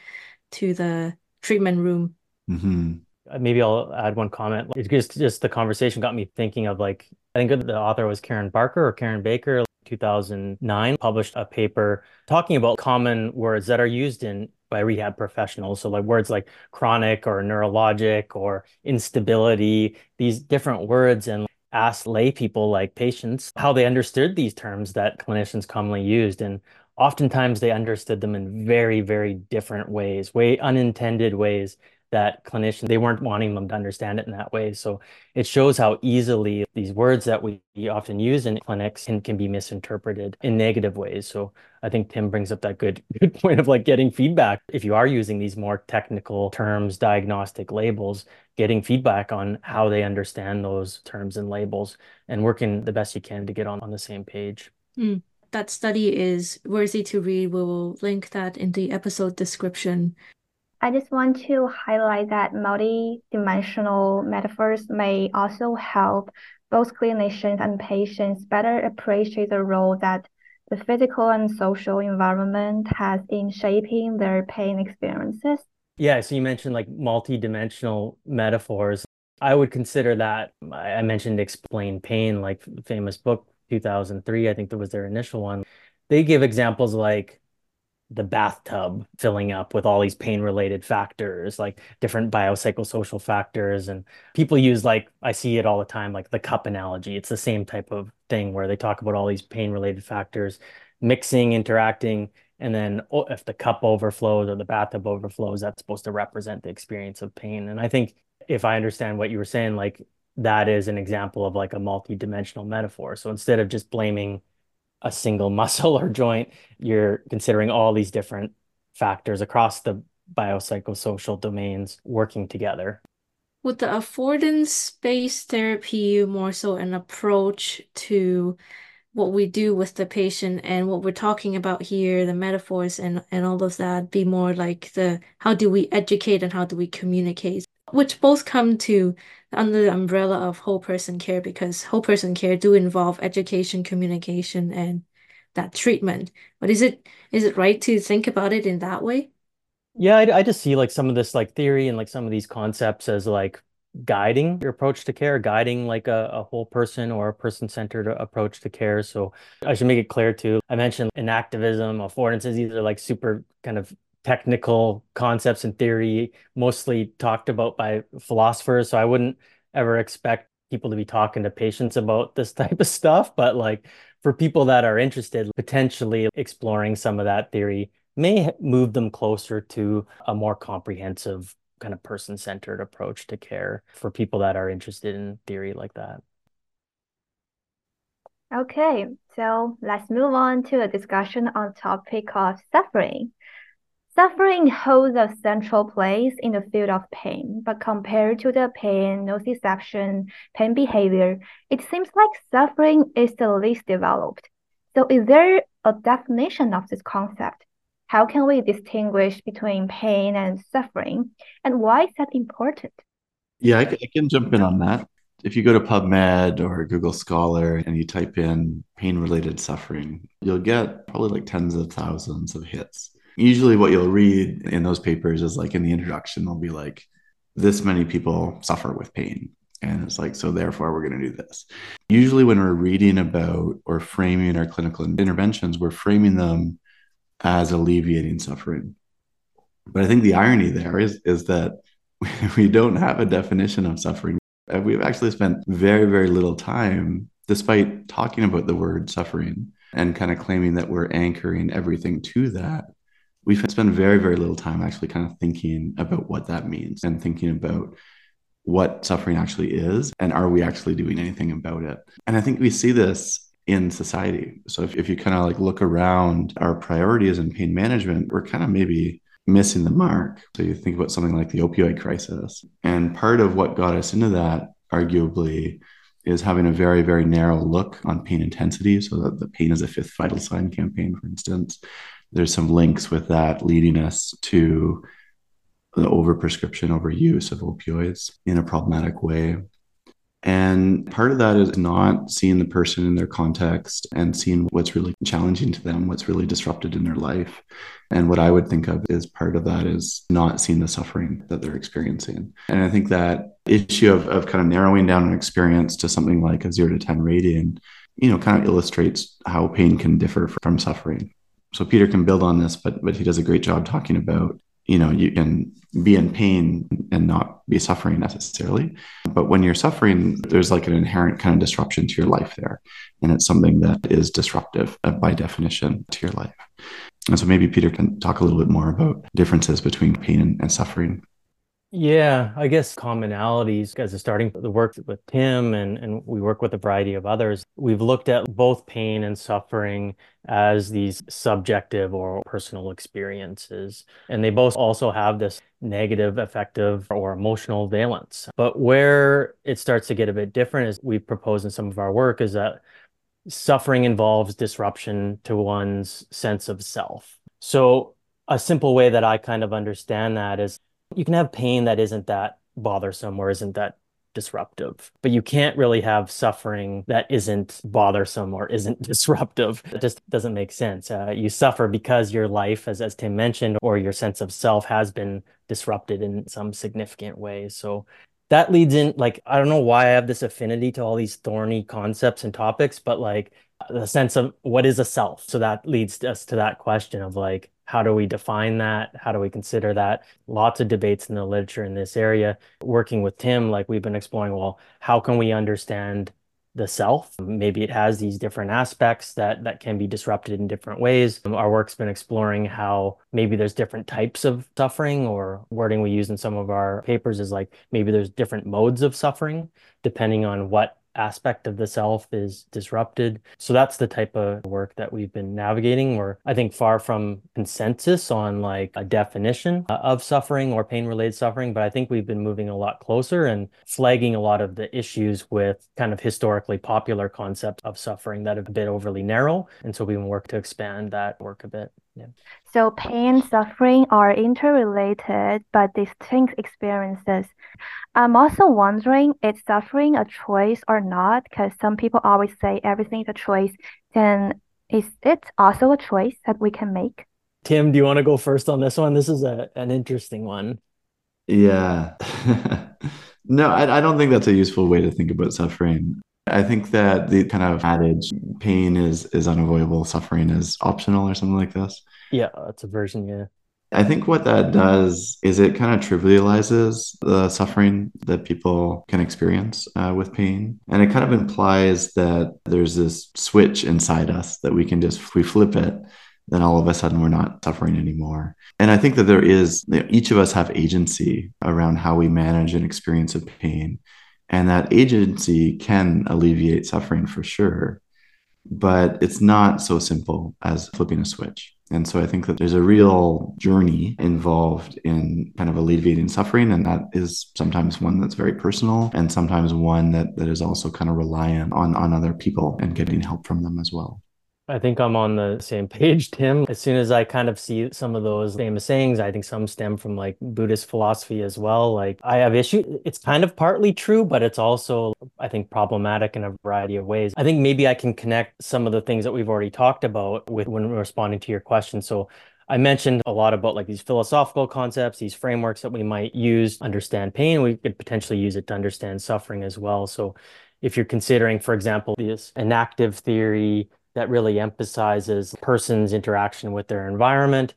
A: to the treatment room.
C: Mm-hmm.
D: Maybe i'll add one comment. It's just just the conversation got me thinking of like i think the author was karen barker or karen baker 2009 published a paper talking about common words that are used in by rehab professionals. So like words like chronic or neurologic or instability, these different words and ask lay people like patients how they understood these terms that clinicians commonly used. And oftentimes they understood them in very, very different ways, way unintended ways that clinicians they weren't wanting them to understand it in that way. So it shows how easily these words that we often use in clinics can, can be misinterpreted in negative ways. So i think tim brings up that good good point of like getting feedback. If you are using these more technical terms diagnostic labels getting feedback on how they understand those terms and labels and working the best you can to get on, on the same page.
A: Mm that study is worthy to read. We will link that in the episode description.
E: I just want to highlight that multi-dimensional metaphors may also help both clinicians and patients better appreciate the role that the physical and social environment has in shaping their pain experiences.
D: Yeah, so you mentioned like multi-dimensional metaphors. I would consider that I mentioned explain pain, like famous book 2003, I think that was their initial one. They give examples like the bathtub filling up with all these pain related factors like different biopsychosocial factors. And people use like i see it all the time like the cup analogy. It's the same type of thing where they talk about all these pain related factors mixing interacting and then oh, if the cup overflows or the bathtub overflows that's supposed to represent the experience of pain. And i think if i understand what you were saying like that is an example of like a multi-dimensional metaphor. So instead of just blaming a single muscle or joint. You're considering all these different factors across the biopsychosocial domains working together.
A: Would the affordance-based therapy more so an approach to what we do with the patient and what we're talking about here, the metaphors and, and all of that, be more like the how do we educate and how do we communicate? Which both come to under the umbrella of whole person care because whole person care do involve education, communication, and that treatment. But is it is it right to think about it in that way?
D: Yeah, I, I just see like some of this like theory and like some of these concepts as like guiding your approach to care, guiding like a, a whole person or a person centered approach to care. So I should make it clear too. I mentioned enactivism, affordances, these are like super kind of technical concepts and theory, mostly talked about by philosophers. So I wouldn't ever expect people to be talking to patients about this type of stuff. But like for people that are interested, potentially exploring some of that theory may move them closer to a more comprehensive kind of person centered approach to care for people that are interested in theory like that.
E: Okay, so let's move on to a discussion on topic of suffering. Suffering holds a central place in the field of pain, but compared to the pain nociception, pain behavior, it seems like suffering is the least developed. So is there a definition of this concept? How can we distinguish between pain and suffering? And why is that important?
C: Yeah, I, I can jump in on that. If you go to PubMed or Google Scholar and you type in pain related suffering, you'll get probably like tens of thousands of hits. Usually, what you'll read in those papers is like in the introduction, they'll be like, this many people suffer with pain. And it's like, so therefore, we're going to do this. Usually, when we're reading about or framing our clinical interventions, we're framing them as alleviating suffering. But I think the irony there is, is that we don't have a definition of suffering. We've actually spent very, very little time, despite talking about the word suffering and kind of claiming that we're anchoring everything to that. We've spent very, very little time actually kind of thinking about what that means and thinking about what suffering actually is and are we actually doing anything about it. And I think we see this in society. So if, if you kind of like look around our priorities in pain management, we're kind of maybe missing the mark. So you think about something like the opioid crisis. And part of what got us into that, arguably, is having a very, very narrow look on pain intensity. So that the pain is a fifth vital sign campaign, for instance. There's some links with that leading us to the overprescription, overuse of opioids in a problematic way. And part of that is not seeing the person in their context and seeing what's really challenging to them, what's really disrupted in their life. And what I would think of is part of that is not seeing the suffering that they're experiencing. And I think that issue of, of kind of narrowing down an experience to something like a zero to 10 rating, you know, kind of illustrates how pain can differ from suffering. So Peter can build on this, but but he does a great job talking about you know you can be in pain and not be suffering necessarily. But when you're suffering there's like an inherent kind of disruption to your life there. And it's something that is disruptive uh, by definition to your life. And so maybe peter can talk a little bit more about differences between pain and, and suffering
D: yeah, I guess commonalities as a starting the work with Tim and, and we work with a variety of others. We've looked at both pain and suffering as these subjective or personal experiences. And they both also have this negative, affective, or emotional valence. But where it starts to get a bit different, as we propose in some of our work, is that suffering involves disruption to one's sense of self. So a simple way that I kind of understand that is you can have pain that isn't that bothersome or isn't that disruptive, but you can't really have suffering that isn't bothersome or isn't disruptive. It just doesn't make sense. Uh, you suffer because your life, as, as Tim mentioned, or your sense of self has been disrupted in some significant way. So that leads in, like, I don't know why I have this affinity to all these thorny concepts and topics, but like the sense of what is a self. So that leads us to that question of like, how do we define that? How do we consider that? Lots of debates in the literature in this area. Working with Tim, like we've been exploring, well, how can we understand the self? Maybe it has these different aspects that that can be disrupted in different ways. Our work's been exploring how maybe there's different types of suffering or wording we use in some of our papers is like maybe there's different modes of suffering depending on what aspect of the self is disrupted. So that's the type of work that we've been navigating. We're, I think, far from consensus on like a definition uh, of suffering or pain related suffering, but I think we've been moving a lot closer and flagging a lot of the issues with kind of historically popular concepts of suffering that have a bit overly narrow. And so we've been working to expand that work a bit. Yeah.
E: So pain and suffering are interrelated but distinct experiences. I'm also wondering is suffering a choice or not? Because some people always say everything is a choice. Then is it also a choice that we can make?
D: Tim, do you want to go first on this one? This is a, an interesting one.
C: Yeah. No, I, I don't think that's a useful way to think about suffering. I think that the kind of adage pain is is unavoidable, suffering is optional or something like this.
D: Yeah, it's a version, yeah.
C: I think what that does is it kind of trivializes the suffering that people can experience uh, with pain. And it kind of implies that there's this switch inside us that we can just, if we flip it, then all of a sudden we're not suffering anymore. And I think that there is, each of us have agency around how we manage an experience of pain. And that agency can alleviate suffering for sure. But it's not so simple as flipping a switch. And so I think that there's a real journey involved in kind of alleviating suffering. And that is sometimes one that's very personal and sometimes one that, that is also kind of reliant on, on other people and getting help from them as well.
D: I think I'm on the same page, Tim. As soon as I kind of see some of those famous sayings, I think some stem from like Buddhist philosophy as well. Like I have issue. It's kind of partly true, but it's also, I think, problematic in a variety of ways. I think maybe I can connect some of the things that we've already talked about with when responding to your question. So I mentioned a lot about like these philosophical concepts, these frameworks that we might use to understand pain. We could potentially use it to understand suffering as well. So if you're considering, for example, this enactive theory, that really emphasizes person's interaction with their environment,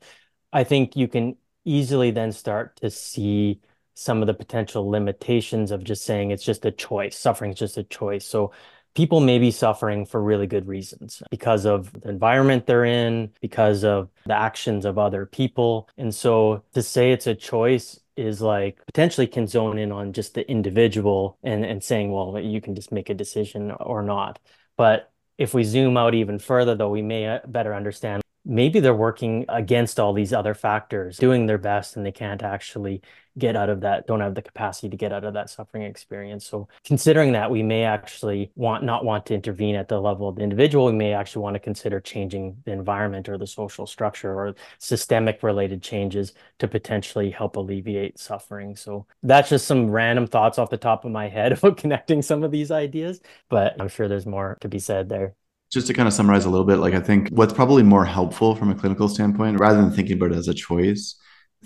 D: I think you can easily then start to see some of the potential limitations of just saying it's just a choice. Suffering is just a choice. So people may be suffering for really good reasons because of the environment they're in, because of the actions of other people. And so to say it's a choice is like potentially can zone in on just the individual and, and saying, well, you can just make a decision or not. But if we zoom out even further, though, we may uh, better understand maybe they're working against all these other factors, doing their best, and they can't actually get out of that, don't have the capacity to get out of that suffering experience. So considering that, we may actually want not want to intervene at the level of the individual. We may actually want to consider changing the environment or the social structure or systemic related changes to potentially help alleviate suffering. So that's just some random thoughts off the top of my head about connecting some of these ideas, but I'm sure there's more to be said there
C: just to kind of summarize a little bit, like I think what's probably more helpful from a clinical standpoint, rather than thinking about it as a choice,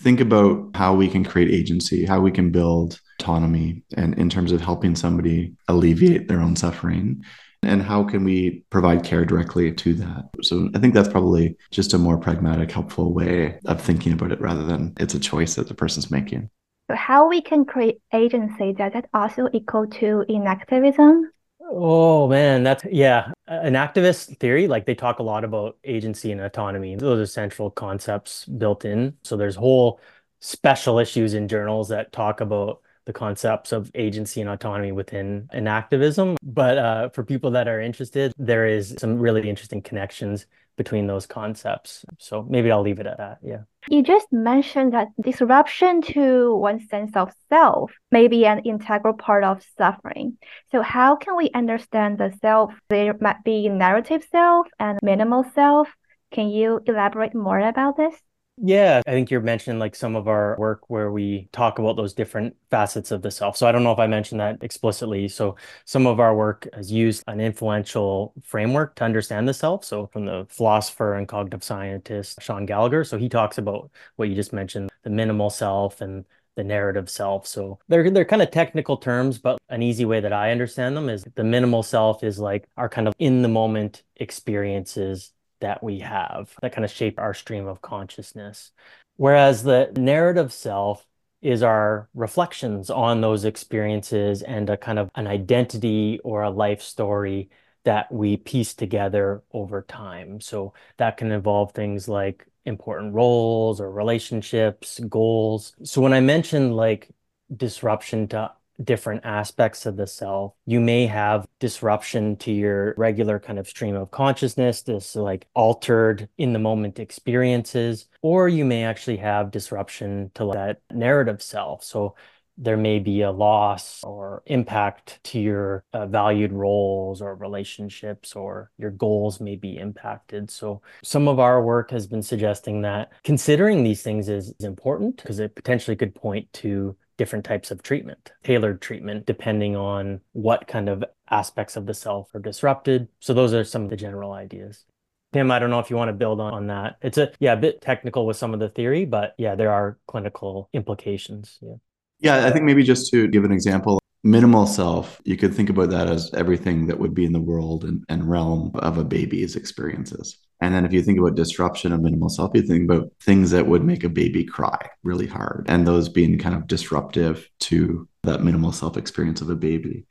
C: think about how we can create agency, how we can build autonomy, and in terms of helping somebody alleviate their own suffering. And how can we provide care directly to that? So I think that's probably just a more pragmatic, helpful way of thinking about it rather than it's a choice that the person's making.
E: So how we can create agency, does that also equal to enactivism?
D: Oh man, that's yeah. Enactivist theory, like they talk a lot about agency and autonomy. Those are central concepts built in. So there's whole special issues in journals that talk about the concepts of agency and autonomy within enactivism. But uh, for people that are interested, there is some really interesting connections between those concepts. So maybe I'll leave it at that. Yeah.
E: You just mentioned that disruption to one's sense of self may be an integral part of suffering. So, how can we understand the self? There might be narrative self and minimal self. Can you elaborate more about this?
D: Yeah, I think you're mentioning like some of our work where we talk about those different facets of the self. So I don't know if I mentioned that explicitly. So some of our work has used an influential framework to understand the self. So from the philosopher and cognitive scientist Shaun Gallagher. So he talks about what you just mentioned, the minimal self and the narrative self. So they're they're kind of technical terms, but an easy way that I understand them is the minimal self is like our kind of in the moment experiences that we have that kind of shape our stream of consciousness. Whereas the narrative self is our reflections on those experiences and a kind of an identity or a life story that we piece together over time. So that can involve things like important roles or relationships, goals. So when I mentioned like disruption to different aspects of the self. You may have disruption to your regular kind of stream of consciousness, this like altered in the moment experiences, or you may actually have disruption to that narrative self. So there may be a loss or impact to your uh, valued roles or relationships, or your goals may be impacted. So, some of our work has been suggesting that considering these things is important because it potentially could point to different types of treatment, tailored treatment, depending on what kind of aspects of the self are disrupted. So those are some of the general ideas. Tim, I don't know if you want to build on, on that. It's a yeah, a bit technical with some of the theory, but yeah, there are clinical implications. Yeah.
C: Yeah, I think maybe just to give an example, minimal self, you could think about that as everything that would be in the world and, and realm of a baby's experiences. And then if you think about disruption of minimal self, you think about things that would make a baby cry really hard, and those being kind of disruptive to that minimal self experience of a baby.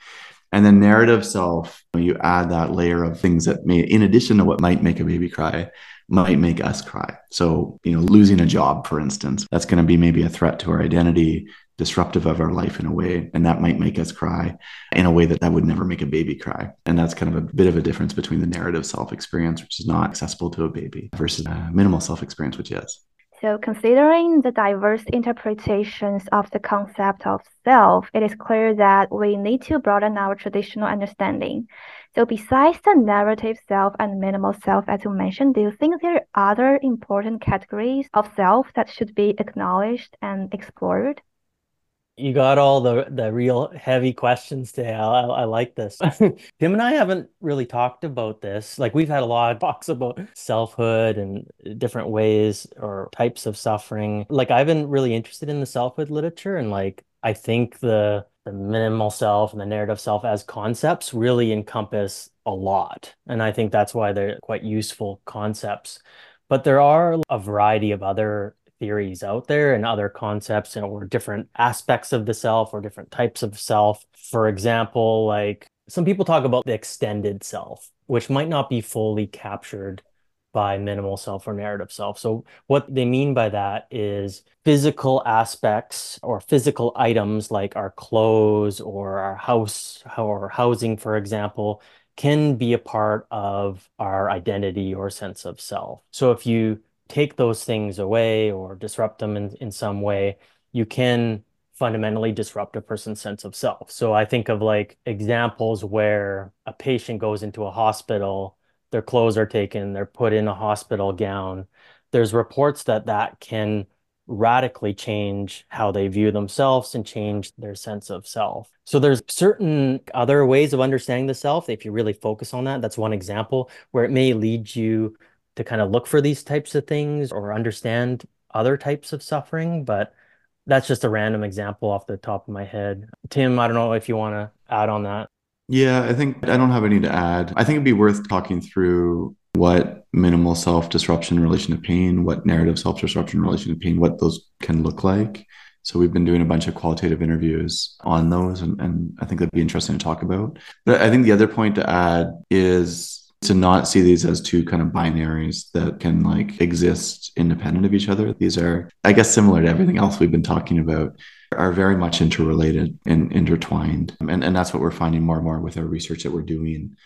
C: And then narrative self, you add that layer of things that may, in addition to what might make a baby cry, might make us cry. So, you know, losing a job, for instance, that's going to be maybe a threat to our identity, disruptive of our life in a way. And that might make us cry in a way that that would never make a baby cry. And that's kind of a bit of a difference between the narrative self experience, which is not accessible to a baby, versus a minimal self experience, which is.
E: So, considering the diverse interpretations of the concept of self, it is clear that we need to broaden our traditional understanding. So, besides the narrative self and minimal self, as you mentioned, do you think there are other important categories of self that should be acknowledged and explored?
D: You got all the the real heavy questions today. I, I, like this. Tim and I haven't really talked about this. Like we've had a lot of talks about selfhood and different ways or types of suffering. Like I've been really interested in the selfhood literature and like I think the the minimal self and the narrative self as concepts really encompass a lot. And I think that's why they're quite useful concepts. But there are a variety of other theories out there and other concepts or different aspects of the self or different types of self. For example, like some people talk about the extended self, which might not be fully captured by minimal self or narrative self. So, what they mean by that is physical aspects or physical items like our clothes or our house or housing, for example, can be a part of our identity or sense of self. So, if you take those things away or disrupt them in, in some way, you can fundamentally disrupt a person's sense of self. So I think of like examples where a patient goes into a hospital, their clothes are taken, they're put in a hospital gown. There's reports that that can radically change how they view themselves and change their sense of self. So there's certain other ways of understanding the self. If you really focus on that, that's one example where it may lead you to kind of look for these types of things or understand other types of suffering, but that's just a random example off the top of my head. Tim, I don't know if you want to add on that.
C: Yeah, I think I don't have any to add. I think it'd be worth talking through what minimal self disruption in relation to pain, what narrative self disruption in relation to pain, what those can look like. So we've been doing a bunch of qualitative interviews on those, and, and I think that'd be interesting to talk about. But I think the other point to add is to not see these as two kind of binaries that can like exist independent of each other. These are, I guess, similar to everything else we've been talking about, are very much interrelated and intertwined. And, and that's what we're finding more and more with our research that we're doing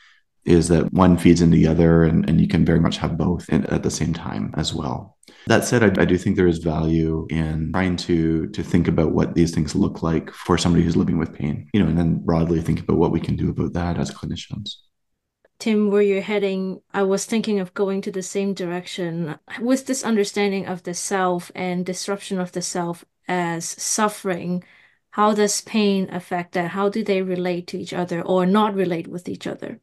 C: is that one feeds into the other and, and you can very much have both in, at the same time as well. That said, I, I do think there is value in trying to to think about what these things look like for somebody who's living with pain, you know, and then broadly think about what we can do about that as clinicians.
A: Tim, where you're heading, I was thinking of going to the same direction with this understanding of the self and disruption of the self as suffering. How does pain affect that? How do they relate to each other or not relate with each other?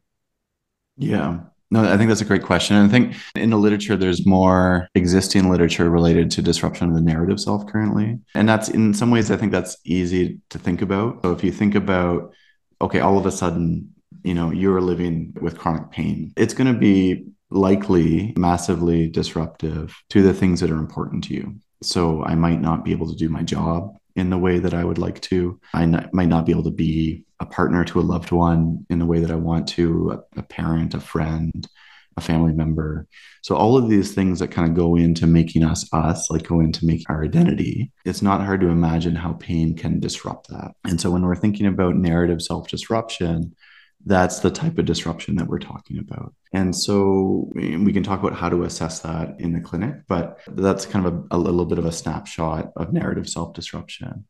C: Yeah. No, I think that's a great question. And I think in the literature, there's more existing literature related to disruption of the narrative self currently. And that's in some ways, I think that's easy to think about. So if you think about, okay, all of a sudden, you know you're living with chronic pain it's going to be likely massively disruptive to the things that are important to you so i might not be able to do my job in the way that i would like to I n- might not be able to be a partner to a loved one in the way that i want to a, a parent a friend a family member. So all of these things that kind of go into making us us, like go into making our identity, it's not hard to imagine how pain can disrupt that. And so when we're thinking about narrative self-disruption, that's the type of disruption that we're talking about. And so we can talk about how to assess that in the clinic, but that's kind of a, a little bit of a snapshot of narrative self disruption.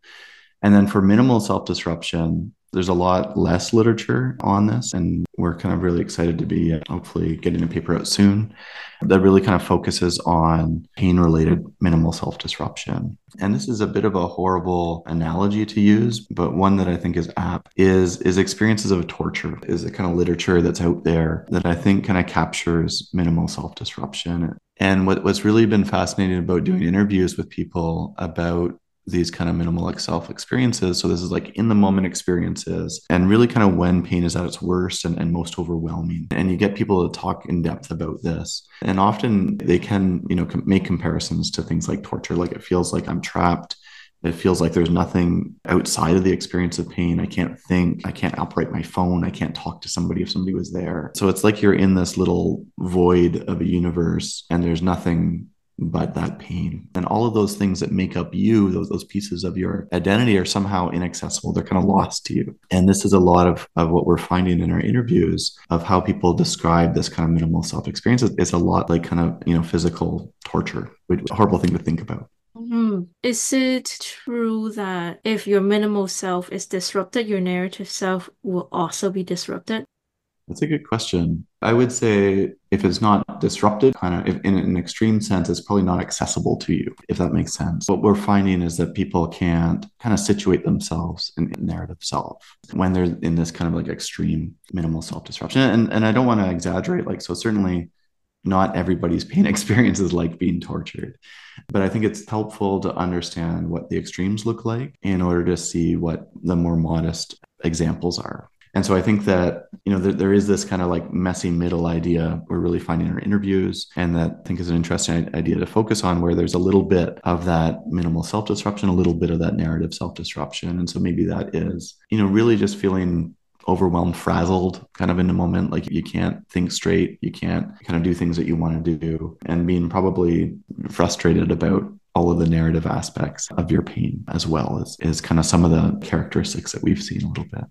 C: And then for minimal self disruption, there's a lot less literature on this, and we're kind of really excited to be uh, hopefully getting a paper out soon that really kind of focuses on pain related minimal self disruption. And this is a bit of a horrible analogy to use, but one that I think is apt is, is experiences of torture, is the kind of literature that's out there that I think kind of captures minimal self disruption. And what, what's really been fascinating about doing interviews with people about these kind of minimal like self experiences. So this is like in the moment experiences and really kind of when pain is at its worst and, and most overwhelming. And you get people to talk in depth about this. And often they can, you know, make comparisons to things like torture. Like it feels like I'm trapped. It feels like there's nothing outside of the experience of pain. I can't think. I can't operate my phone. I can't talk to somebody if somebody was there. So it's like you're in this little void of a universe and there's nothing but that pain. And all of those things that make up you, those, those pieces of your identity are somehow inaccessible. They're kind of lost to you. And this is a lot of, of what we're finding in our interviews of how people describe this kind of minimal self experience. It's a lot like kind of, you know, physical torture, which a horrible thing to think about.
A: Mm-hmm. Is it true that if your minimal self is disrupted, your narrative self will also be disrupted?
C: That's a good question. I would say if it's not disrupted, kind of in an extreme sense, it's probably not accessible to you, if that makes sense. What we're finding is that people can't kind of situate themselves in, in narrative self when they're in this kind of like extreme minimal self disruption. And, and I don't want to exaggerate, like, so certainly not everybody's pain experience is like being tortured. But I think it's helpful to understand what the extremes look like in order to see what the more modest examples are. And so I think that, you know, there, there is this kind of like messy middle idea we're really finding in our interviews. And that I think is an interesting idea to focus on where there's a little bit of that minimal self disruption, a little bit of that narrative self disruption. And so maybe that is, you know, really just feeling overwhelmed, frazzled kind of in the moment. Like you can't think straight, you can't kind of do things that you want to do, and being probably frustrated about all of the narrative aspects of your pain as well is, is kind of some of the characteristics that we've seen a little bit.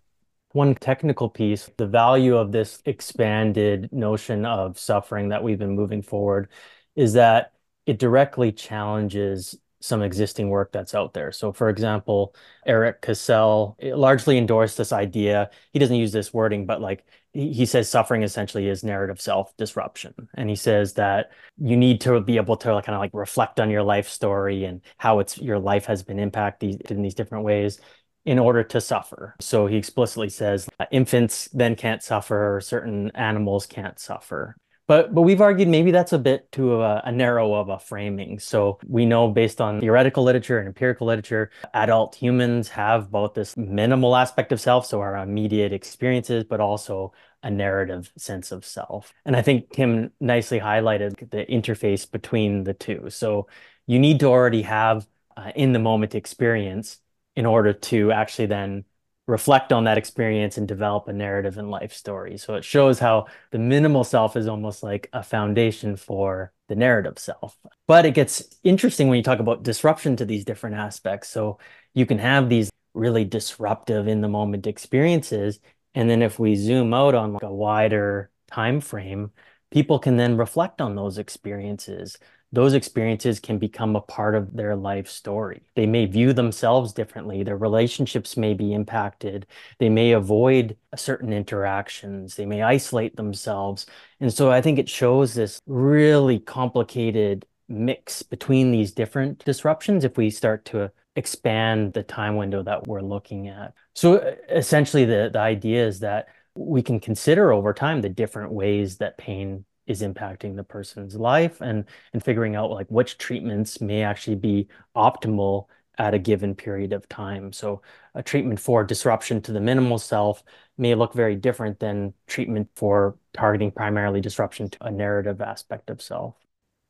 D: One technical piece, the value of this expanded notion of suffering that we've been moving forward is that it directly challenges some existing work that's out there. So, for example, Eric Cassell eh, largely endorsed this idea. He doesn't use this wording, but like he says, suffering essentially is narrative self disruption. And he says that you need to be able to kind of like reflect on your life story and how it's your life has been impacted in these different ways in order to suffer. So he explicitly says infants then can't suffer, certain animals can't suffer. But, but we've argued maybe that's a bit too a, a narrow of a framing. So we know based on theoretical literature and empirical literature, adult humans have both this minimal aspect of self, so our immediate experiences, but also a narrative sense of self. And I think Tim nicely highlighted the interface between the two. So you need to already have uh, in the moment experience in order to actually then reflect on that experience and develop a narrative and life story. So it shows how the minimal self is almost like a foundation for the narrative self. But it gets interesting when you talk about disruption to these different aspects. So you can have these really disruptive in the moment experiences and then if we zoom out on like a wider time frame, people can then reflect on those experiences those experiences can become a part of their life story. They may view themselves differently. Their relationships may be impacted. They may avoid certain interactions. They may isolate themselves. And so I think it shows this really complicated mix between these different disruptions if we start to expand the time window that we're looking at. So uh, essentially, the, the idea is that we can consider over time the different ways that pain is impacting the person's life and and figuring out like which treatments may actually be optimal at a given period of time. So a treatment for disruption to the minimal self may look very different than treatment for targeting primarily disruption to a narrative aspect of self.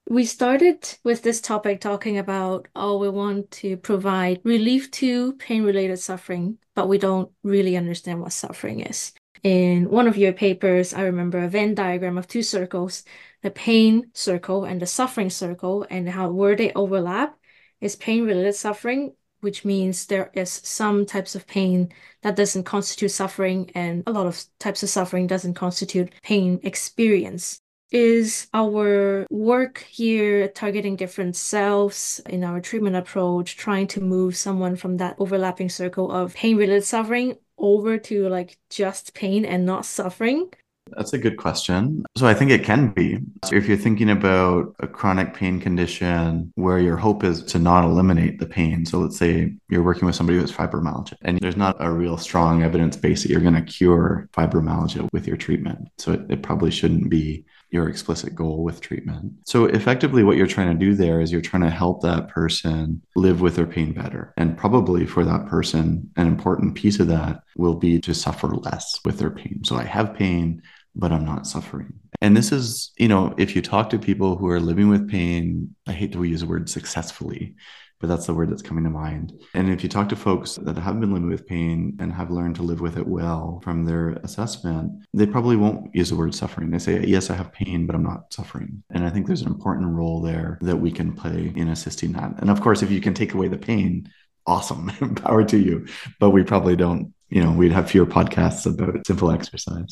A: We started with this topic talking about, oh, we want to provide relief to pain related suffering, but we don't really understand what suffering is in one of your papers, I remember a Venn diagram of two circles, the pain circle and the suffering circle, and how where they overlap is pain related suffering, which means there is some types of pain that doesn't constitute suffering, and a lot of types of suffering doesn't constitute pain experience. Is our work here targeting different selves in our treatment approach, trying to move someone from that overlapping circle of pain related suffering over to like just pain and not suffering?
C: That's a good question. So I think it can be. So if you're thinking about a chronic pain condition where your hope is to not eliminate the pain. So let's say you're working with somebody who has fibromyalgia and there's not a real strong evidence base that you're going to cure fibromyalgia with your treatment. So it, it probably shouldn't be your explicit goal with treatment. So, effectively, what you're trying to do there is you're trying to help that person live with their pain better. And probably for that person, an important piece of that will be to suffer less with their pain. So, I have pain, but I'm not suffering. And this is, you know, if you talk to people who are living with pain, I hate to use the word successfully, but that's the word that's coming to mind. And if you talk to folks that have been living with pain and have learned to live with it well from their assessment, they probably won't use the word suffering. They say, Yes, I have pain, but I'm not suffering. And I think there's an important role there that we can play in assisting that. And of course, if you can take away the pain, awesome, power to you. But we probably don't, you know, we'd have fewer podcasts about simple exercise.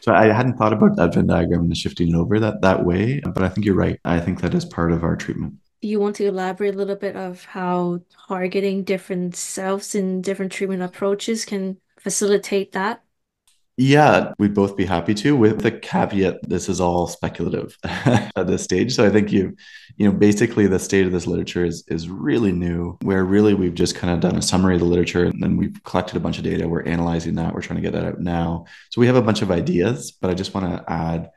C: So I hadn't thought about that Venn diagram and shifting it over that that way, but I think you're right. I think that is part of our treatment
A: you want to elaborate a little bit of how targeting different selves in different treatment approaches can facilitate that?
C: Yeah, we'd both be happy to, with the caveat this is all speculative at this stage. So I think you, you know, basically the state of this literature is is really new, where really we've just kind of done a summary of the literature and then we've collected a bunch of data. We're analyzing that. We're trying to get that out now. So we have a bunch of ideas, but I just want to add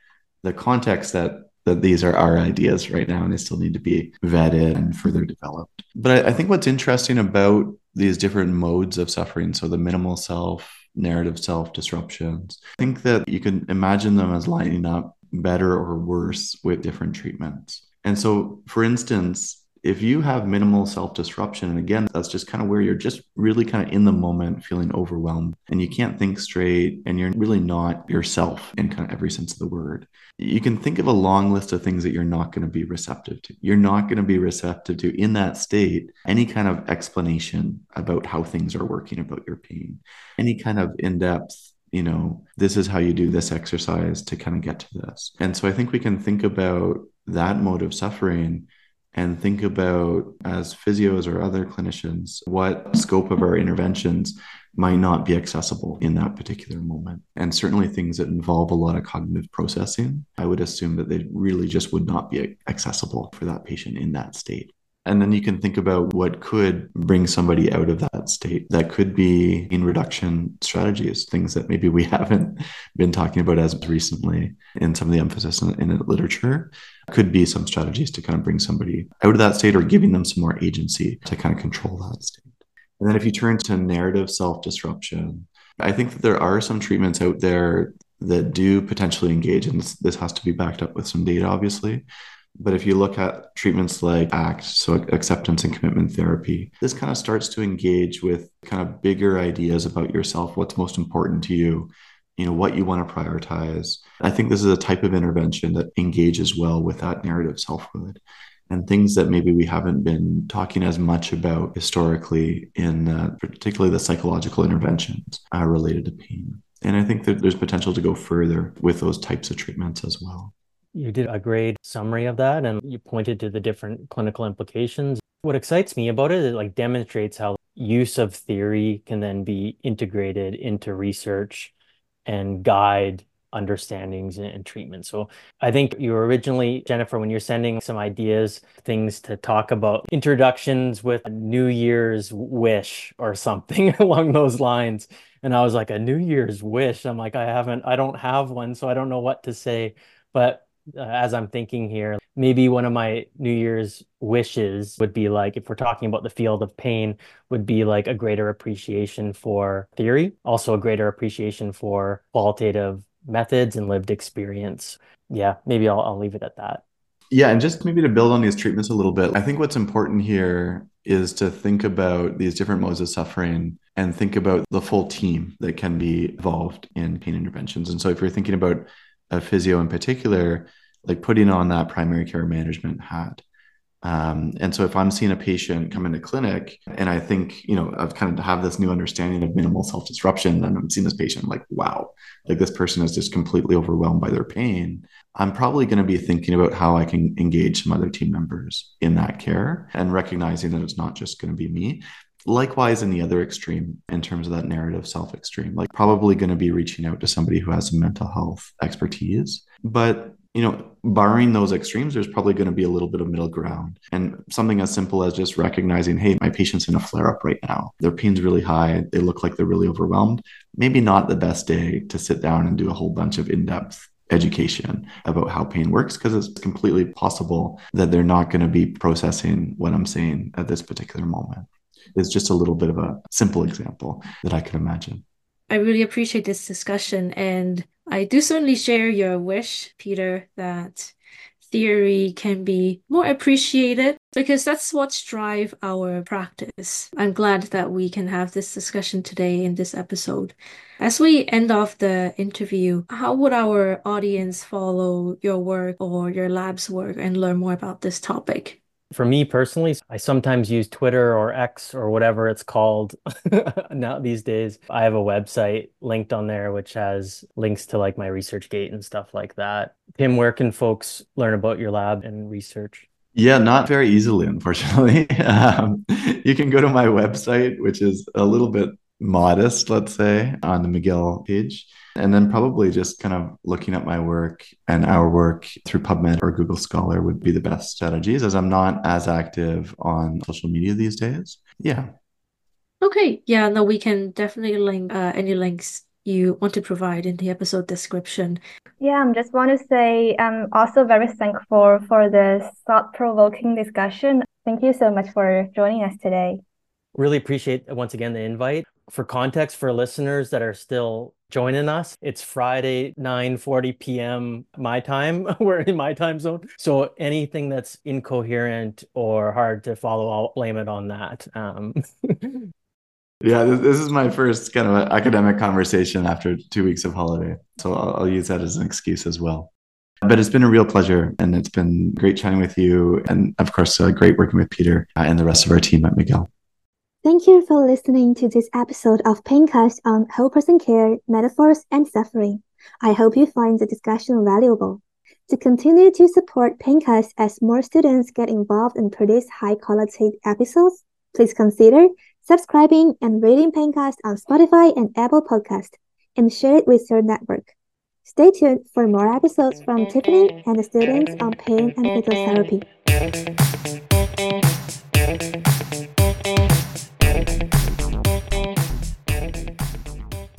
C: the context that that these are our ideas right now and they still need to be vetted and further developed. But I, I think what's interesting about these different modes of suffering, so the minimal self, narrative self disruptions, I think that you can imagine them as lining up better or worse with different treatments. And so, for instance, if you have minimal self disruption, and again, that's just kind of where you're just really kind of in the moment, feeling overwhelmed, and you can't think straight, and you're really not yourself in kind of every sense of the word. You can think of a long list of things that you're not going to be receptive to. You're not going to be receptive to, in that state, any kind of explanation about how things are working, about your pain, any kind of in depth you know, this is how you do this exercise to kind of get to this. And so I think we can think about that mode of suffering and think about, as physios or other clinicians, what scope of our interventions might not be accessible in that particular moment. And certainly things that involve a lot of cognitive processing, I would assume that they really just would not be accessible for that patient in that state. And then you can think about what could bring somebody out of that state. That could be in reduction strategies, things that maybe we haven't been talking about as recently in some of the emphasis in, in literature. Could be some strategies to kind of bring somebody out of that state or giving them some more agency to kind of control that state. And then if you turn to narrative self disruption, I think that there are some treatments out there that do potentially engage, and this, this has to be backed up with some data, obviously, but if you look at treatments like ACT, so acceptance and commitment therapy, this kind of starts to engage with kind of bigger ideas about yourself, what's most important to you, you know, what you want to prioritize. I think this is a type of intervention that engages well with that narrative selfhood and things that maybe we haven't been talking as much about historically in uh, particularly the psychological interventions uh, related to pain. And I think that there's potential to go further with those types of treatments as well.
D: You did a great summary of that and you pointed to the different clinical implications. What excites me about it, it like demonstrates how use of theory can then be integrated into research and guide understandings and, treatment. So I think you were originally, Jennifer, when you're sending some ideas, things to talk about, introductions with a New Year's wish or something along those lines. And I was like, a New Year's wish. I'm like, I haven't, I don't have one, so I don't know what to say. But uh, as I'm thinking here, maybe one of my New Year's wishes would be like, if we're talking about the field of pain, would be like a greater appreciation for theory, also a greater appreciation for qualitative methods and lived experience. Yeah, maybe I'll, I'll leave it at that.
C: Yeah, and just maybe to build on these treatments a little bit, I think what's important here is to think about these different modes of suffering and think about the full team that can be involved in pain interventions. And so if you're thinking about a physio in particular, like putting on that primary care management hat. Um, and so if I'm seeing a patient come into clinic and I think, you know, I've kind of have this new understanding of minimal self-disruption, and I'm seeing this patient like, wow, like this person is just completely overwhelmed by their pain. I'm probably going to be thinking about how I can engage some other team members in that care and recognizing that it's not just going to be me. Likewise, in the other extreme, in terms of that narrative self extreme, like probably going to be reaching out to somebody who has some mental health expertise. But you know, barring those extremes, there's probably going to be a little bit of middle ground. And something as simple as just recognizing, hey, my patient's in a flare up right now. Their pain's really high. They look like they're really overwhelmed. Maybe not the best day to sit down and do a whole bunch of in depth education about how pain works because it's completely possible that they're not going to be processing what I'm saying at this particular moment. It's just a little bit of a simple example that I could imagine.
A: I really appreciate this discussion, and I do certainly share your wish, Peter, that theory can be more appreciated because that's what drive our practice. I'm glad that we can have this discussion today in this episode. As we end off the interview, how would our audience follow your work or your lab's work and learn more about this topic?
D: For me personally, I sometimes use Twitter or X or whatever it's called now these days. I have a website linked on there which has links to like my ResearchGate and stuff like that. Tim, where can folks learn about your lab and research?
C: Yeah, not very easily, unfortunately. Um, you can go to my website, which is a little bit modest, let's say, on the McGill page. And then probably just kind of looking at my work and our work through PubMed or Google Scholar would be the best strategies as I'm not as active on social media these days. Yeah.
A: Okay. Yeah, no, we can definitely link uh, any links you want to provide in the episode description.
E: Yeah, I just want to say I'm also very thankful for this thought provoking discussion. Thank you so much for joining us today.
D: Really appreciate once again the invite. For context for listeners that are still joining us, it's Friday 9:40 p.m. my time. We're in my time zone. So anything that's incoherent or hard to follow, I'll blame it on that. Um,
C: yeah, this, this, is my first kind of academic conversation after two weeks of holiday. So I'll, I'll use that as an excuse as well. But it's been a real pleasure and it's been great chatting with you. And of course, uh, great working with Peter uh, and the rest of our team at McGill.
E: Thank you for listening to this episode of Paincast on whole person care, metaphors, and suffering. I hope you find the discussion valuable. To continue to support Paincast as more students get involved and produce high quality episodes, please consider subscribing and rating Paincast on Spotify and Apple Podcast, and share it with your network. Stay tuned for more episodes from Tiffany and the students on pain and physiotherapy.